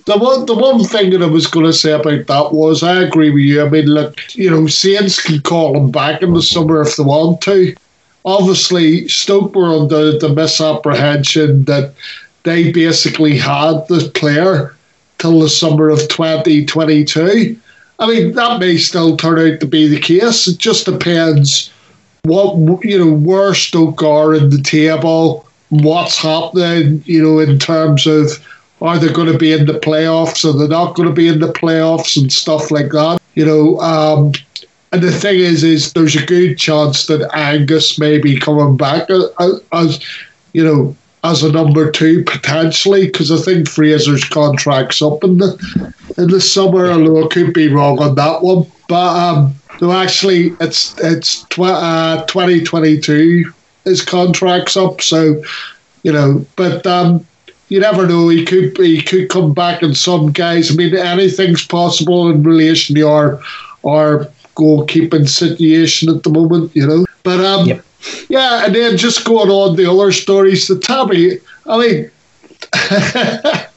Speaker 2: the one the one thing that I was going to say about that was I agree with you. I mean, look, you know, Saints can call him back in the summer if they want to. Obviously, Stoke were under the misapprehension that they basically had the player till the summer of 2022. I mean, that may still turn out to be the case. It just depends what you know where Stoke are in the table, what's happening, you know, in terms of are they going to be in the playoffs? Are they're not going to be in the playoffs and stuff like that? You know, um, and the thing is, is there's a good chance that Angus may be coming back as, as you know, as a number two potentially, because I think Fraser's contract's up in the in the summer. Although I could be wrong on that one, but um, no, actually, it's it's tw- uh, 2022. His contract's up, so you know, but um, you never know. He could he could come back, and some guys. I mean, anything's possible in relation to our our goalkeeping situation at the moment. You know, but um, yep. yeah, and then just going on the other stories. The Tabby. I mean. [laughs]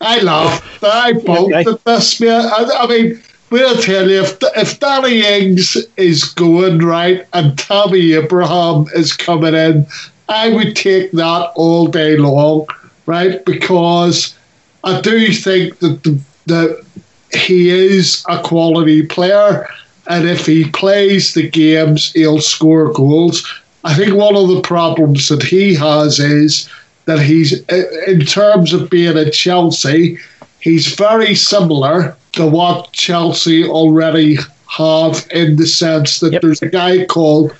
Speaker 2: I laughed. I bolted okay. this, man. I, I mean, we'll tell you if if Danny Ings is going right and Tommy Abraham is coming in, I would take that all day long right? Because I do think that the, that he is a quality player, and if he plays the games, he'll score goals. I think one of the problems that he has is that he's, in terms of being at Chelsea, he's very similar to what Chelsea already have in the sense that yep. there's a guy called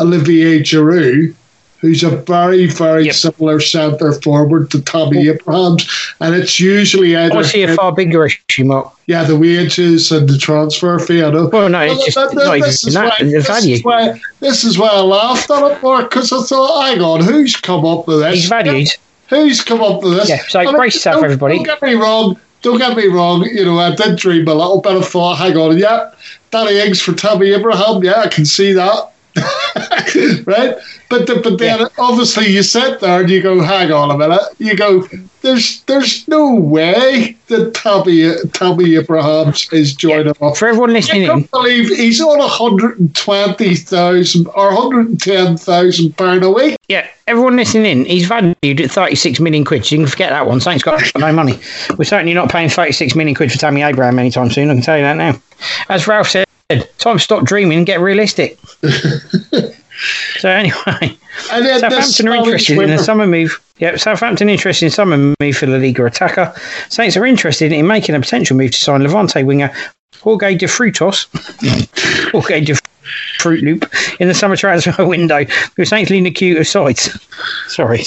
Speaker 2: Olivier Giroud who's a very, very yep. similar centre forward to Tommy oh. Abrahams. And it's usually either.
Speaker 1: I see a far bigger issue, Mark.
Speaker 2: Yeah, the wages and the transfer fee. I know.
Speaker 1: Well, no, it's just not even that. the value.
Speaker 2: Is why, this is why I laughed at it, Mark, because I thought, hang on, who's come up with this?
Speaker 1: He's valued.
Speaker 2: Who's come up with this?
Speaker 1: Yeah, so I brace yourself, everybody.
Speaker 2: Don't get me wrong. Don't get me wrong. You know, I did dream a little bit of thought. Hang on, yeah, Danny Ings for Tommy Abraham. Yeah, I can see that. [laughs] right? But the, but then yeah. obviously you sit there and you go, hang on a minute. You go, there's there's no way that Tommy Tommy Abrahams is joining yeah.
Speaker 1: For everyone listening,
Speaker 2: I can't believe he's on hundred and twenty thousand or hundred and ten thousand pound a week.
Speaker 1: Yeah, everyone listening in, he's valued at thirty six million quid. So you can forget that one. Saints got no money. We're certainly not paying thirty six million quid for Tammy Abraham anytime soon. I can tell you that now. As Ralph said time to stop dreaming and get realistic. [laughs] so anyway, Southampton are interested in a summer move. Yeah, Southampton interested in summer move for La Liga attacker. Saints are interested in making a potential move to sign Levante winger Jorge de Frutos. [laughs] Jorge de Fruit Loop in the summer transfer [laughs] window with Saints leading the queue of sides. Sorry,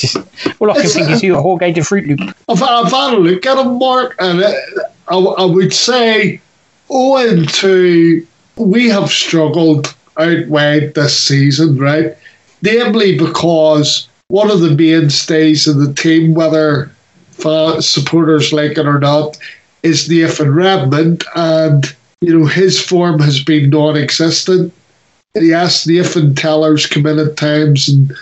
Speaker 1: all I can
Speaker 2: It's,
Speaker 1: think is you a Horgate and Fruit Loop.
Speaker 2: I've, I've had a look at him, Mark, and uh, I, I would say, owing to we have struggled out wide this season, right? Namely because one of the mainstays of the team, whether supporters like it or not, is Nathan Redmond, and you know his form has been non-existent. Yes, Nathan Tella's come in at times and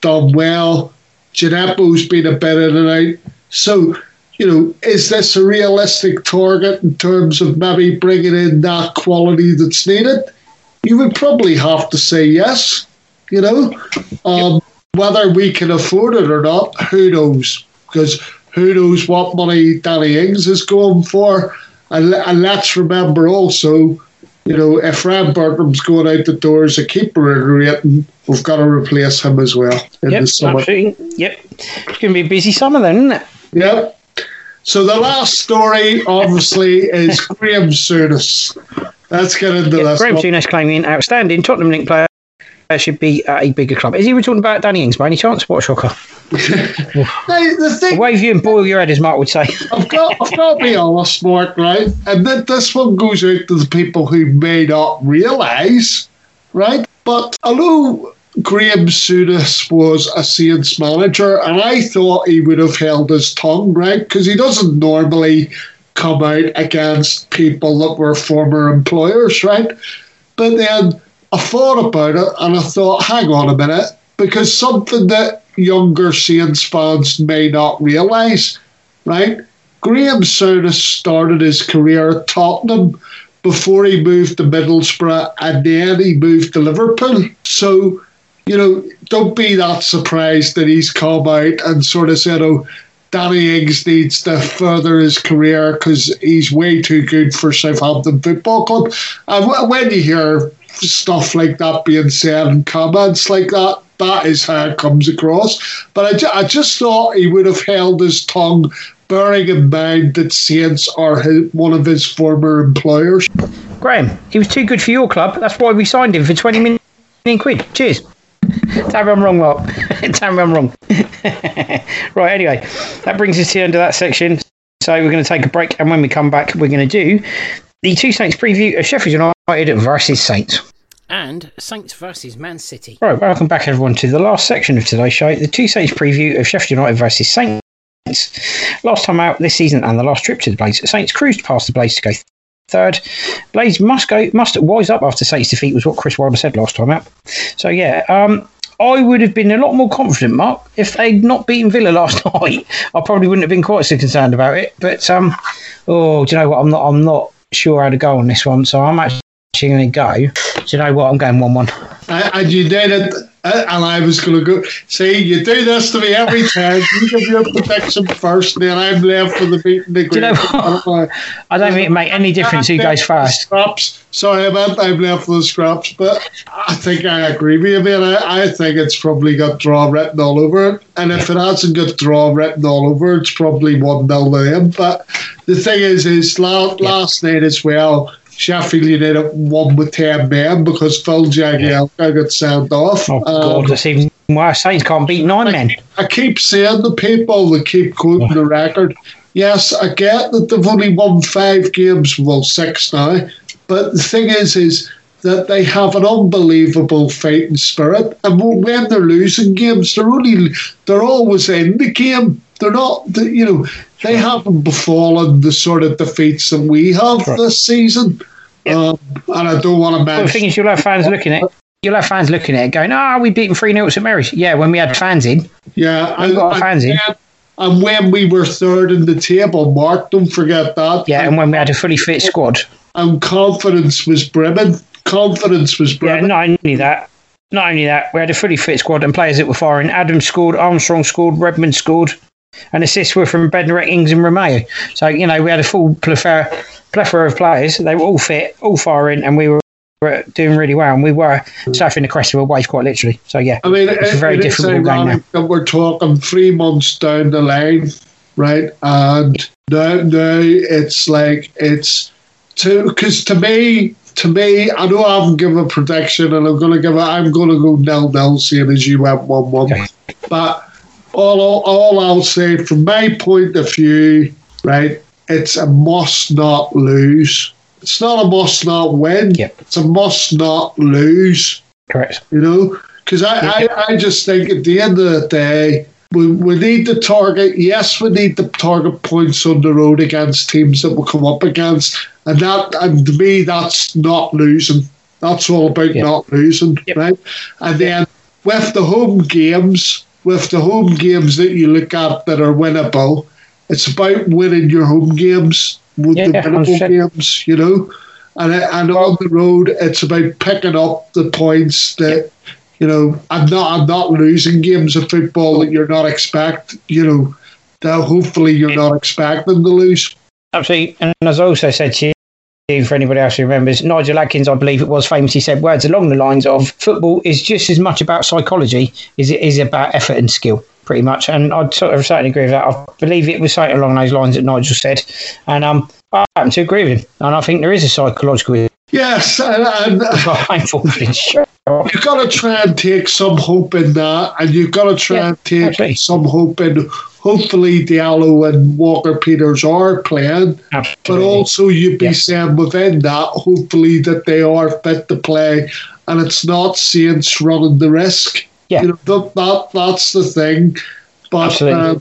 Speaker 2: done well. Djenepo's been a bit in and out. So, you know, is this a realistic target in terms of maybe bringing in that quality that's needed? You would probably have to say yes. You know, um, whether we can afford it or not, who knows? Because who knows what money Danny Ings is going for? And, and let's remember also, you know, if Ryan Bertrand's going out the door as a keeper in rating, we've got to replace him as well in
Speaker 1: Yep,
Speaker 2: the summer.
Speaker 1: absolutely. Yep. It's going to be a busy summer then, isn't it?
Speaker 2: Yep. So the last story, obviously, is [laughs] Graham Souness. Let's get into
Speaker 1: Yeah,
Speaker 2: this.
Speaker 1: Graham. Souness claiming outstanding Tottenham link player should be at a bigger club. Is he talking about Danny Ings by any chance? What a shocker. [laughs]
Speaker 2: The thing
Speaker 1: Wave you and boil your head, as Mark would say.
Speaker 2: I've got, I've got to be honest, Mark, right? And then this one goes out to the people who may not realise, right? But although Graham Souness was a Saints manager, and I thought he would have held his tongue, right? Because he doesn't normally come out against people that were former employers, right? But then I thought about it and I thought, hang on a minute, because something that younger Saints fans may not realise, right? Graham Souness started his career at Tottenham before he moved to Middlesbrough and then he moved to Liverpool. So, you know, don't be that surprised that he's come out and sort of said, oh, Danny Ings needs to further his career because he's way too good for Southampton Football Club. And when you hear stuff like that being said and comments like that, that is how it comes across. But I, I just thought he would have held his tongue, bearing in mind that Saints are his, one of his former employers.
Speaker 1: Graham, he was too good for your club. That's why we signed him for 20 million quid. Cheers. [laughs] Tell me I'm wrong, Mark. [laughs] Tell me I'm wrong. [laughs] right, anyway, that brings us to the end of that section. So we're going to take a break, and when we come back, we're going to do the two Saints preview of Sheffield United versus Saints. And Saints versus Man City. Right, welcome back everyone to the last section of today's show, the two Saints preview of Sheffield United versus Saints. Last time out this season and the last trip to the Blades, Saints cruised past the Blades to go third. Blades must go, must wise up after Saints' defeat was what Chris Wilder said last time out. So yeah, um, I would have been a lot more confident, Mark, if they'd not beaten Villa last [laughs] night. I probably wouldn't have been quite so concerned about it. But um, oh, do you know what? I'm not, I'm not sure how to go on this one. So I'm actually going to go. Do you know what? I'm going one-one.
Speaker 2: And, and you did it, uh, and I was going to go. See, you do this to me every time. You give your prediction first, and then I'm left with the beating the
Speaker 1: you know? I don't think it make any difference who goes first.
Speaker 2: Scraps. Sorry, about I'm left with the scraps, but I think I agree with you, man. I, I think it's probably got draw written all over it. And if it hasn't got draw written all over it, it's probably 1 0 to them. But the thing is, is last, last night as well, Sheffield United won with 10 men because Phil Jagielka got sent off.
Speaker 1: Oh, God,
Speaker 2: Um,
Speaker 1: that's even worse. Saints can't beat nine men.
Speaker 2: I keep saying the people that keep quoting the record. Yes, I get that they've only won five games, well, six now. But the thing is, is that they have an unbelievable fighting spirit, and when they're losing games, they're only they're always in the game. They're not, you know, they haven't befallen the sort of defeats that we have
Speaker 1: Right.
Speaker 2: this season. Um, and I don't want to
Speaker 1: Well, the
Speaker 2: mention.
Speaker 1: thing is, you'll have fans [laughs] looking at. You'll have fans looking at it going, ah, we beat them 3 0 at St Mary's. Yeah, when we had fans in.
Speaker 2: Yeah,
Speaker 1: We've got our fans in.
Speaker 2: And when we were third in the table, Mark, don't forget that.
Speaker 1: Yeah, and when we had a fully fit squad.
Speaker 2: and confidence was brimming. Confidence was
Speaker 1: Yeah, not only that, not only that, we had a fully fit squad and players that were firing. Adams scored, Armstrong scored, Redmond scored, and assists were from Bednarek, Ings, and Romeu. So you know we had a full plethora, plethora of players. They were all fit, all firing, and we were doing really well. And we were surfing the crest of a wave, quite literally. So yeah,
Speaker 2: I mean,
Speaker 1: it's a very
Speaker 2: it
Speaker 1: difficult game now.
Speaker 2: that we're talking three months down the line, right? And now, now it's like it's to because to me, to me, I know I haven't given a prediction, and I'm going to give it. I'm going to go nil nil, seeing as you went one one. Okay. But all, all I'll say from my point of view, right, it's a must not lose. It's not a must not win.
Speaker 1: Yep.
Speaker 2: It's a must not lose.
Speaker 1: Correct.
Speaker 2: You know, because I, yep. I, I just think at the end of the day, we, we need to target, yes, we need to target points on the road against teams that we come up against. And that, and to me, that's not losing. That's all about yep. not losing, right? And then with the home games, with the home games that you look at that are winnable, it's about winning your home games, with yeah, the winnable games, you know. And and on the road, it's about picking up the points that you know, I'm not I'm not losing games of football that you're not expect, you know, that hopefully you're not expecting to lose.
Speaker 1: Absolutely. And as I also said to you, for anybody else who remembers, Nigel Atkins, I believe it was, famously said words along the lines of football is just as much about psychology as it is about effort and skill, pretty much. And I'd sort of certainly agree with that. I believe it was something along those lines that Nigel said. And um, I happen to agree with him. And I think there is a psychological
Speaker 2: Yes, and, and [laughs] you've got to try and take some hope in that, and you've got to try yeah, and take some hope in. Hopefully, Diallo and Walker Peters are playing, Absolutely. but also you'd be yes. saying within that, hopefully that they are fit to play, and it's not Saints running the risk.
Speaker 1: Yeah,
Speaker 2: you know, that, that that's the thing. But uh,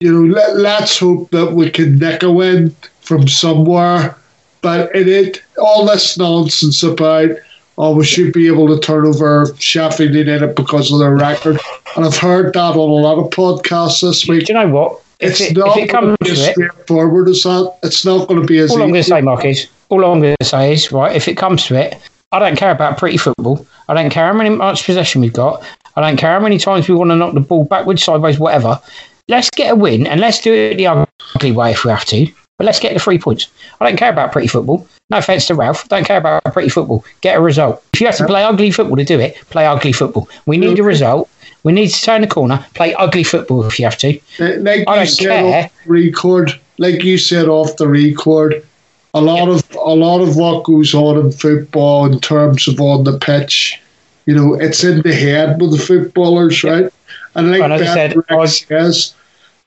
Speaker 2: you know, let, let's hope that we can nick a win from somewhere but it, it all this nonsense about oh we should be able to turn over Sheffield United because of their record, and I've heard that on a lot of podcasts this week.
Speaker 1: Do you know what?
Speaker 2: If it's it, not it going to be as straightforward as that. It's not going to be as.
Speaker 1: All I'm going to say, Mark, is all I'm going to say is right. If it comes to it, I don't care about pretty football. I don't care how many much possession we've got. I don't care how many times we want to knock the ball backwards, sideways, whatever. Let's get a win and let's do it the ugly way if we have to. But let's get the three points. I don't care about pretty football. No offense to Ralph. Don't care about pretty football. Get a result. If you have to play ugly football to do it, play ugly football. We need a result. We need to turn the corner. Play ugly football if you have to.
Speaker 2: Uh, like I don't care. record, like you said off the record, a lot of a lot of what goes on in football in terms of on the pitch, you know, it's in the head with the footballers, right? And like and as that I said, says,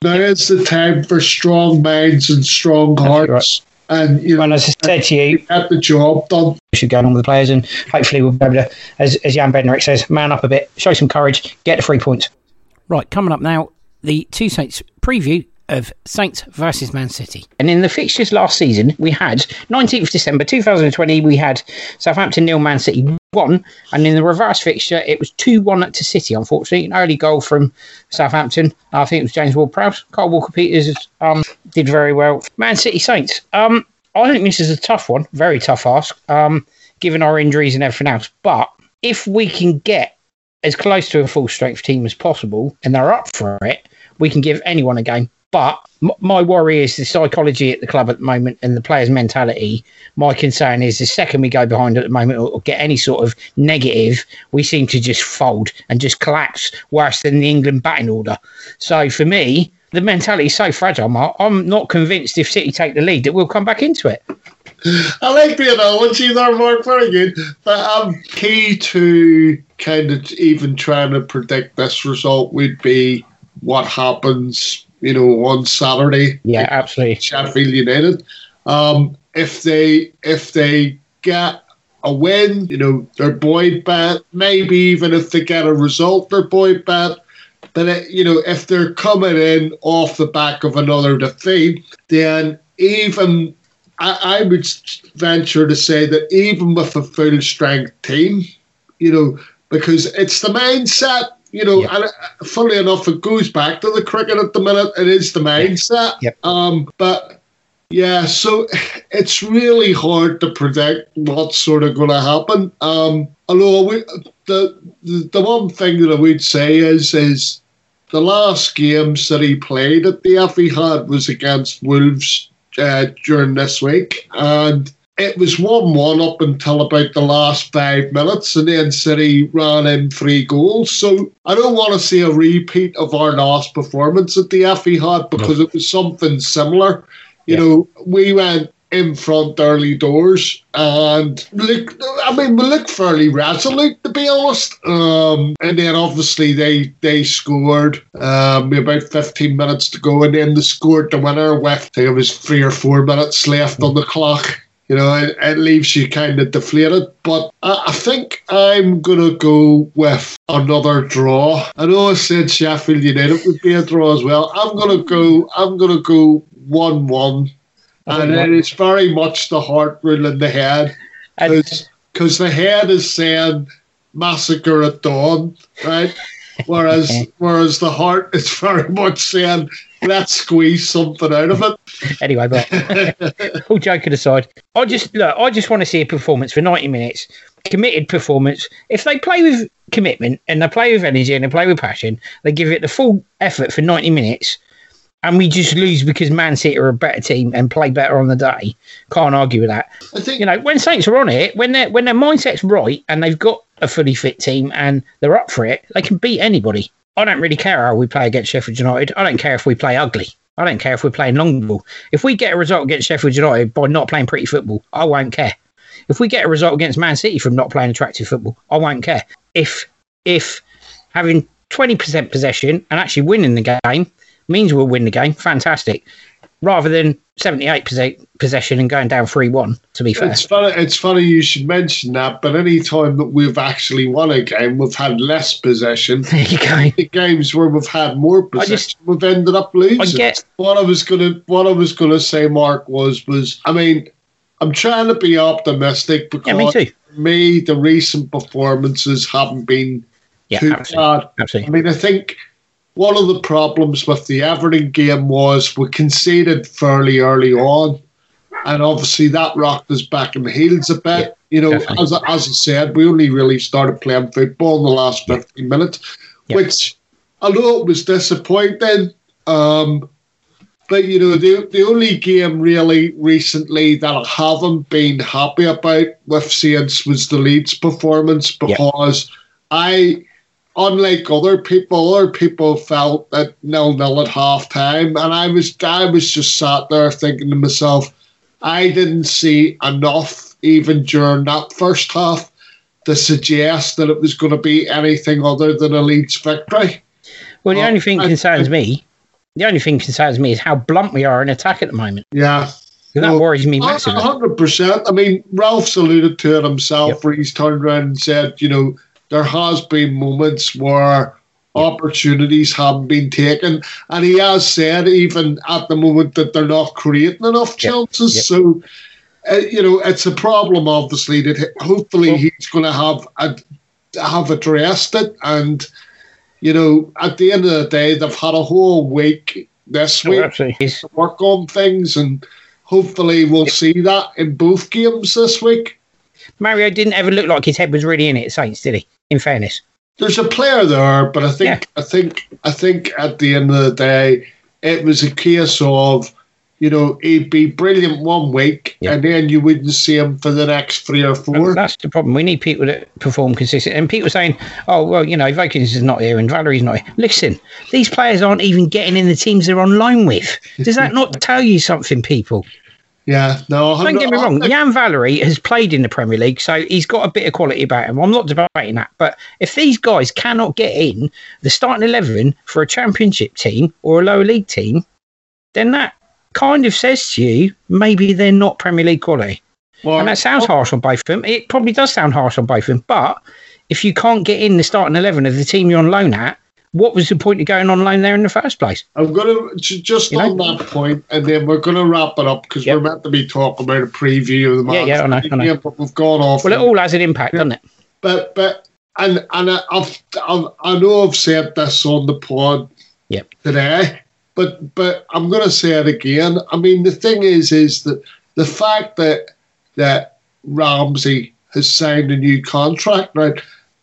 Speaker 2: now is the time for strong minds and strong hearts. And you know,
Speaker 1: well, as I said to you,
Speaker 2: get the job done.
Speaker 1: We should go on with the players, and hopefully we'll be able to, as, as Jan Bednarek says, man up a bit, show some courage, get the three points. Right, coming up now, the Two Saints preview of Saints versus Man City. And in the fixtures last season, we had 19th December 2020, we had Southampton nil, Man City one, and in the reverse fixture, it was 2 1 to City, unfortunately. An early goal from Southampton. I think it was James Ward Prowse. Kyle Walker Peters um, did very well. Man City Saints. Um, I think this is a tough one, very tough ask, um, given our injuries and everything else. But if we can get as close to a full strength team as possible and they're up for it, we can give anyone a game. But my worry is the psychology at the club at the moment and the players' mentality. My concern is the second we go behind at the moment or get any sort of negative, we seem to just fold and just collapse worse than the England batting order. So for me, the mentality is so fragile, Mark. I'm not convinced if City take the lead that we'll come back into it.
Speaker 2: I like the analogy there, Mark. Very good. But um, key to kind of even trying to predict this result would be what happens you know, on Saturday.
Speaker 1: Yeah, absolutely.
Speaker 2: Sheffield United. Um, if they if they get a win, you know, they're buoyed by maybe even if they get a result, they're buoyed by But it, you know, if they're coming in off the back of another defeat, then even I, I would venture to say that even with a full strength team, you know, because it's the mindset you know, yep. and uh, funnily enough, it goes back to the cricket at the minute. It is the mindset.
Speaker 1: Yep.
Speaker 2: Um, but yeah, so [sighs] it's really hard to predict what's sort of going to happen. Um, although we, the, the the one thing that I would say is is the last games that he played at the Etihad was against Wolves uh, during this week, and it was 1 1 up until about the last five minutes, and then City ran in three goals. So I don't want to see a repeat of our last performance at the Etihad because no. it was something similar. You yeah. know, we went in front early doors and look I mean we looked fairly resolute to be honest um, and then obviously they they scored um, about 15 minutes to go and then they scored the winner with it was three or four minutes left on the clock you know, it, it, leaves you kind of deflated. But I, I think I'm going to go with another draw. I know I said Sheffield United would be a draw as well. I'm going to go. I'm going to go one-one, and it is very much the heart ruling the head because the head is saying massacre at dawn, right? [laughs] Whereas whereas the heart is [laughs] very much saying let's squeeze something out of it.
Speaker 1: Anyway, but [laughs] all joking aside, I just look. I just want to see a performance for ninety minutes, committed performance. If they play with commitment and they play with energy and they play with passion, they give it the full effort for ninety minutes. And we just lose because Man City are a better team and play better on the day. Can't argue with that. I think you know when Saints are on it, when their when their mindset's right and they've got a fully fit team and they're up for it, they can beat anybody. I don't really care how we play against Sheffield United. I don't care if we play ugly. I don't care if we're playing long ball. If we get a result against Sheffield United by not playing pretty football, I won't care. If we get a result against Man City from not playing attractive football, I won't care. If if having 20% possession and actually winning the game means we'll win the game, fantastic rather than 78% possession and going down 3 1, to be fair.
Speaker 2: It's funny, it's funny you should mention that, but any time that we've actually won a game, we've had less possession. [laughs]
Speaker 1: There you go.
Speaker 2: The games where we've had more possession, just, we've ended up losing. I get, what I was gonna what I was gonna say, Mark, was was I mean, I'm trying to be optimistic because yeah, me, too. me the recent performances haven't been
Speaker 1: yeah, too absolutely. bad. Absolutely.
Speaker 2: I mean, I think one of the problems with the Everton game was we conceded fairly early on, and obviously that rocked us back in the heels a bit. Yeah, you know, as, as I said, we only really started playing football in the last 15 minutes, yeah. which although it was disappointing. Um, but you know, the the only game really recently that I haven't been happy about with Saints was the Leeds performance because yeah. I unlike other people, other people felt that nil nil at half time, and I was I was just sat there thinking to myself, I didn't see enough even during that first half to suggest that it was going to be anything other than a Leeds victory.
Speaker 1: Well, the only thing I, concerns I, me, the only thing concerns me is how blunt we are in attack at the moment.
Speaker 2: Yeah.
Speaker 1: That worries me massively.
Speaker 2: hundred percent. I mean, Ralph's alluded to it himself, yep. where he's turned around and said, you know, there has been moments where opportunities haven't been taken, and he has said even at the moment that they're not creating enough chances. Yep. So. Uh, you know, it's a problem. Obviously, that hopefully he's going to have a, have addressed it. And you know, at the end of the day, they've had a whole week this week to work on things, and hopefully, we'll yep. see that in both games this week.
Speaker 1: Mario didn't ever look like his head was really in it, Saints, did he? In fairness.
Speaker 2: There's a player there, but I think yeah. I think I think at the end of the day, it was a case of, you know, he'd be brilliant one week yeah. and then you wouldn't see him for the next three or four.
Speaker 1: And that's the problem. We need people that perform consistently. And people saying, oh, well, you know, Vokins is not here and Valery's not here. Listen, these players aren't even getting in the teams they're on loan with. Does that not [laughs] tell you something, people?
Speaker 2: Yeah, no.
Speaker 1: Don't get me wrong. Yan Valery has played in the Premier League, so he's got a bit of quality about him. I'm not debating that. But if these guys cannot get in the starting 11 for a championship team or a lower league team, then that kind of says to you maybe they're not Premier League quality. Well, and that sounds harsh on both of them. It probably does sound harsh on both of them. But if you can't get in the starting 11 of the team you're on loan at, what was the point of going on loan there in the first place?
Speaker 2: I'm going to just you on know? that point, and then we're going to wrap it up because yep. we're meant to be talking about a preview of the
Speaker 1: match. Yeah, yeah, I know, I know.
Speaker 2: but we've gone off.
Speaker 1: Well, it all has an impact, yeah. doesn't it?
Speaker 2: But but and and I've, I've I know I've said this on the pod
Speaker 1: yep.
Speaker 2: today, but but I'm going to say it again. I mean, the thing is, is that the fact that that Ramsay has signed a new contract now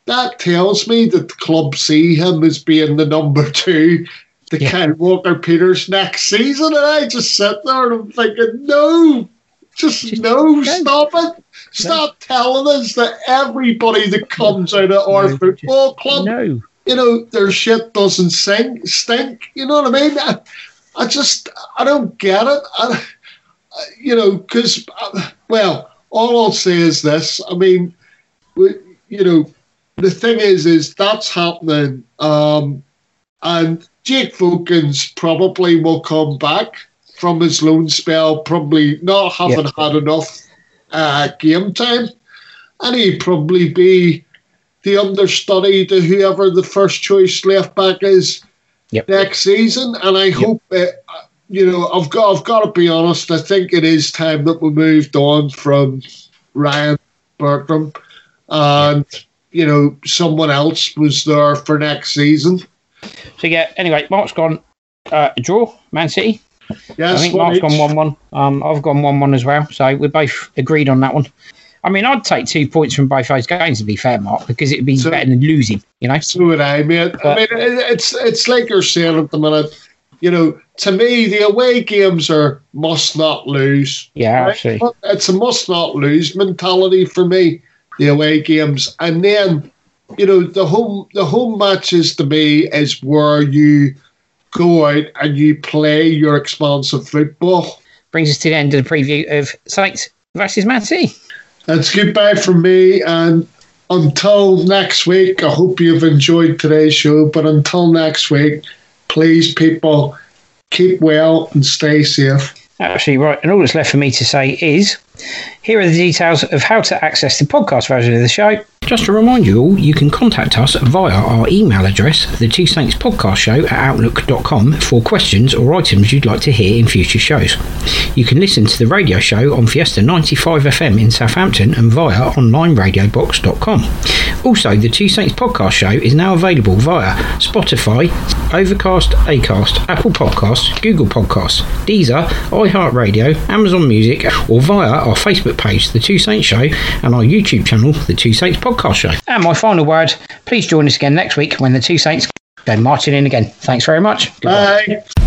Speaker 2: that tells me that the club see him as being the number two to yeah. Kyle Walker Peters next season. And I just sit there and I'm thinking, no, just, just no, stop it. Stop no. telling us that everybody that comes out of our no, football club,
Speaker 1: no.
Speaker 2: you know, their shit doesn't sing, stink. You know what I mean? I, I just, I don't get it. I, you know, because, uh, well, all I'll say is this. I mean, we, you know, the thing is, is that's happening. Um, and Jake Vokins probably will come back from his loan spell, probably not having yep. had enough uh, game time. And he'd probably be the understudy to whoever the first choice left back is yep. next season. And I yep. hope it, you know, I've got I've got to be honest. I think it is time that we moved on from Ryan Bertrand, and you know, someone else was there for next season.
Speaker 1: So yeah. Anyway, Mark's gone uh, draw, Man City. Yes, I think Mark's each. gone one-one. Um, I've gone one-one as well. So we're both agreed on that one. I mean, I'd take two points from both those games to be fair, Mark, because it'd be so, better than losing. You know.
Speaker 2: So would I, mate. But, I mean, it's it's like you're saying at the minute. You know, to me, the away games are must not lose.
Speaker 1: Yeah, right? absolutely.
Speaker 2: It's a must not lose mentality for me. The away games, and then you know the home the home matches to me is where you go out and you play your expansive football.
Speaker 1: Brings us to the end of the preview of Saints versus Man City.
Speaker 2: That's goodbye from me, and until next week, I hope you've enjoyed today's show. But until next week, please, people, keep well and stay safe.
Speaker 1: Absolutely right. And all that's left for me to say is here are the details of how to access the podcast version of the show. Just to remind you all, you can contact us via our email address, the Two Saints Podcast Show at Outlook.com, for questions or items you'd like to hear in future shows. You can listen to the radio show on Fiesta 95 FM in Southampton and via OnlineRadioBox.com. Also, the Two Saints Podcast Show is now available via Spotify, Overcast, Acast, Apple Podcasts, Google Podcasts, Deezer, iHeartRadio, Amazon Music, or via our Facebook page, The Two Saints Show, and our YouTube channel, The Two Saints Podcast podcast show. And my final word please join us again next week when the two Saints go marching in again. Thanks very much.
Speaker 2: Goodbye. Bye.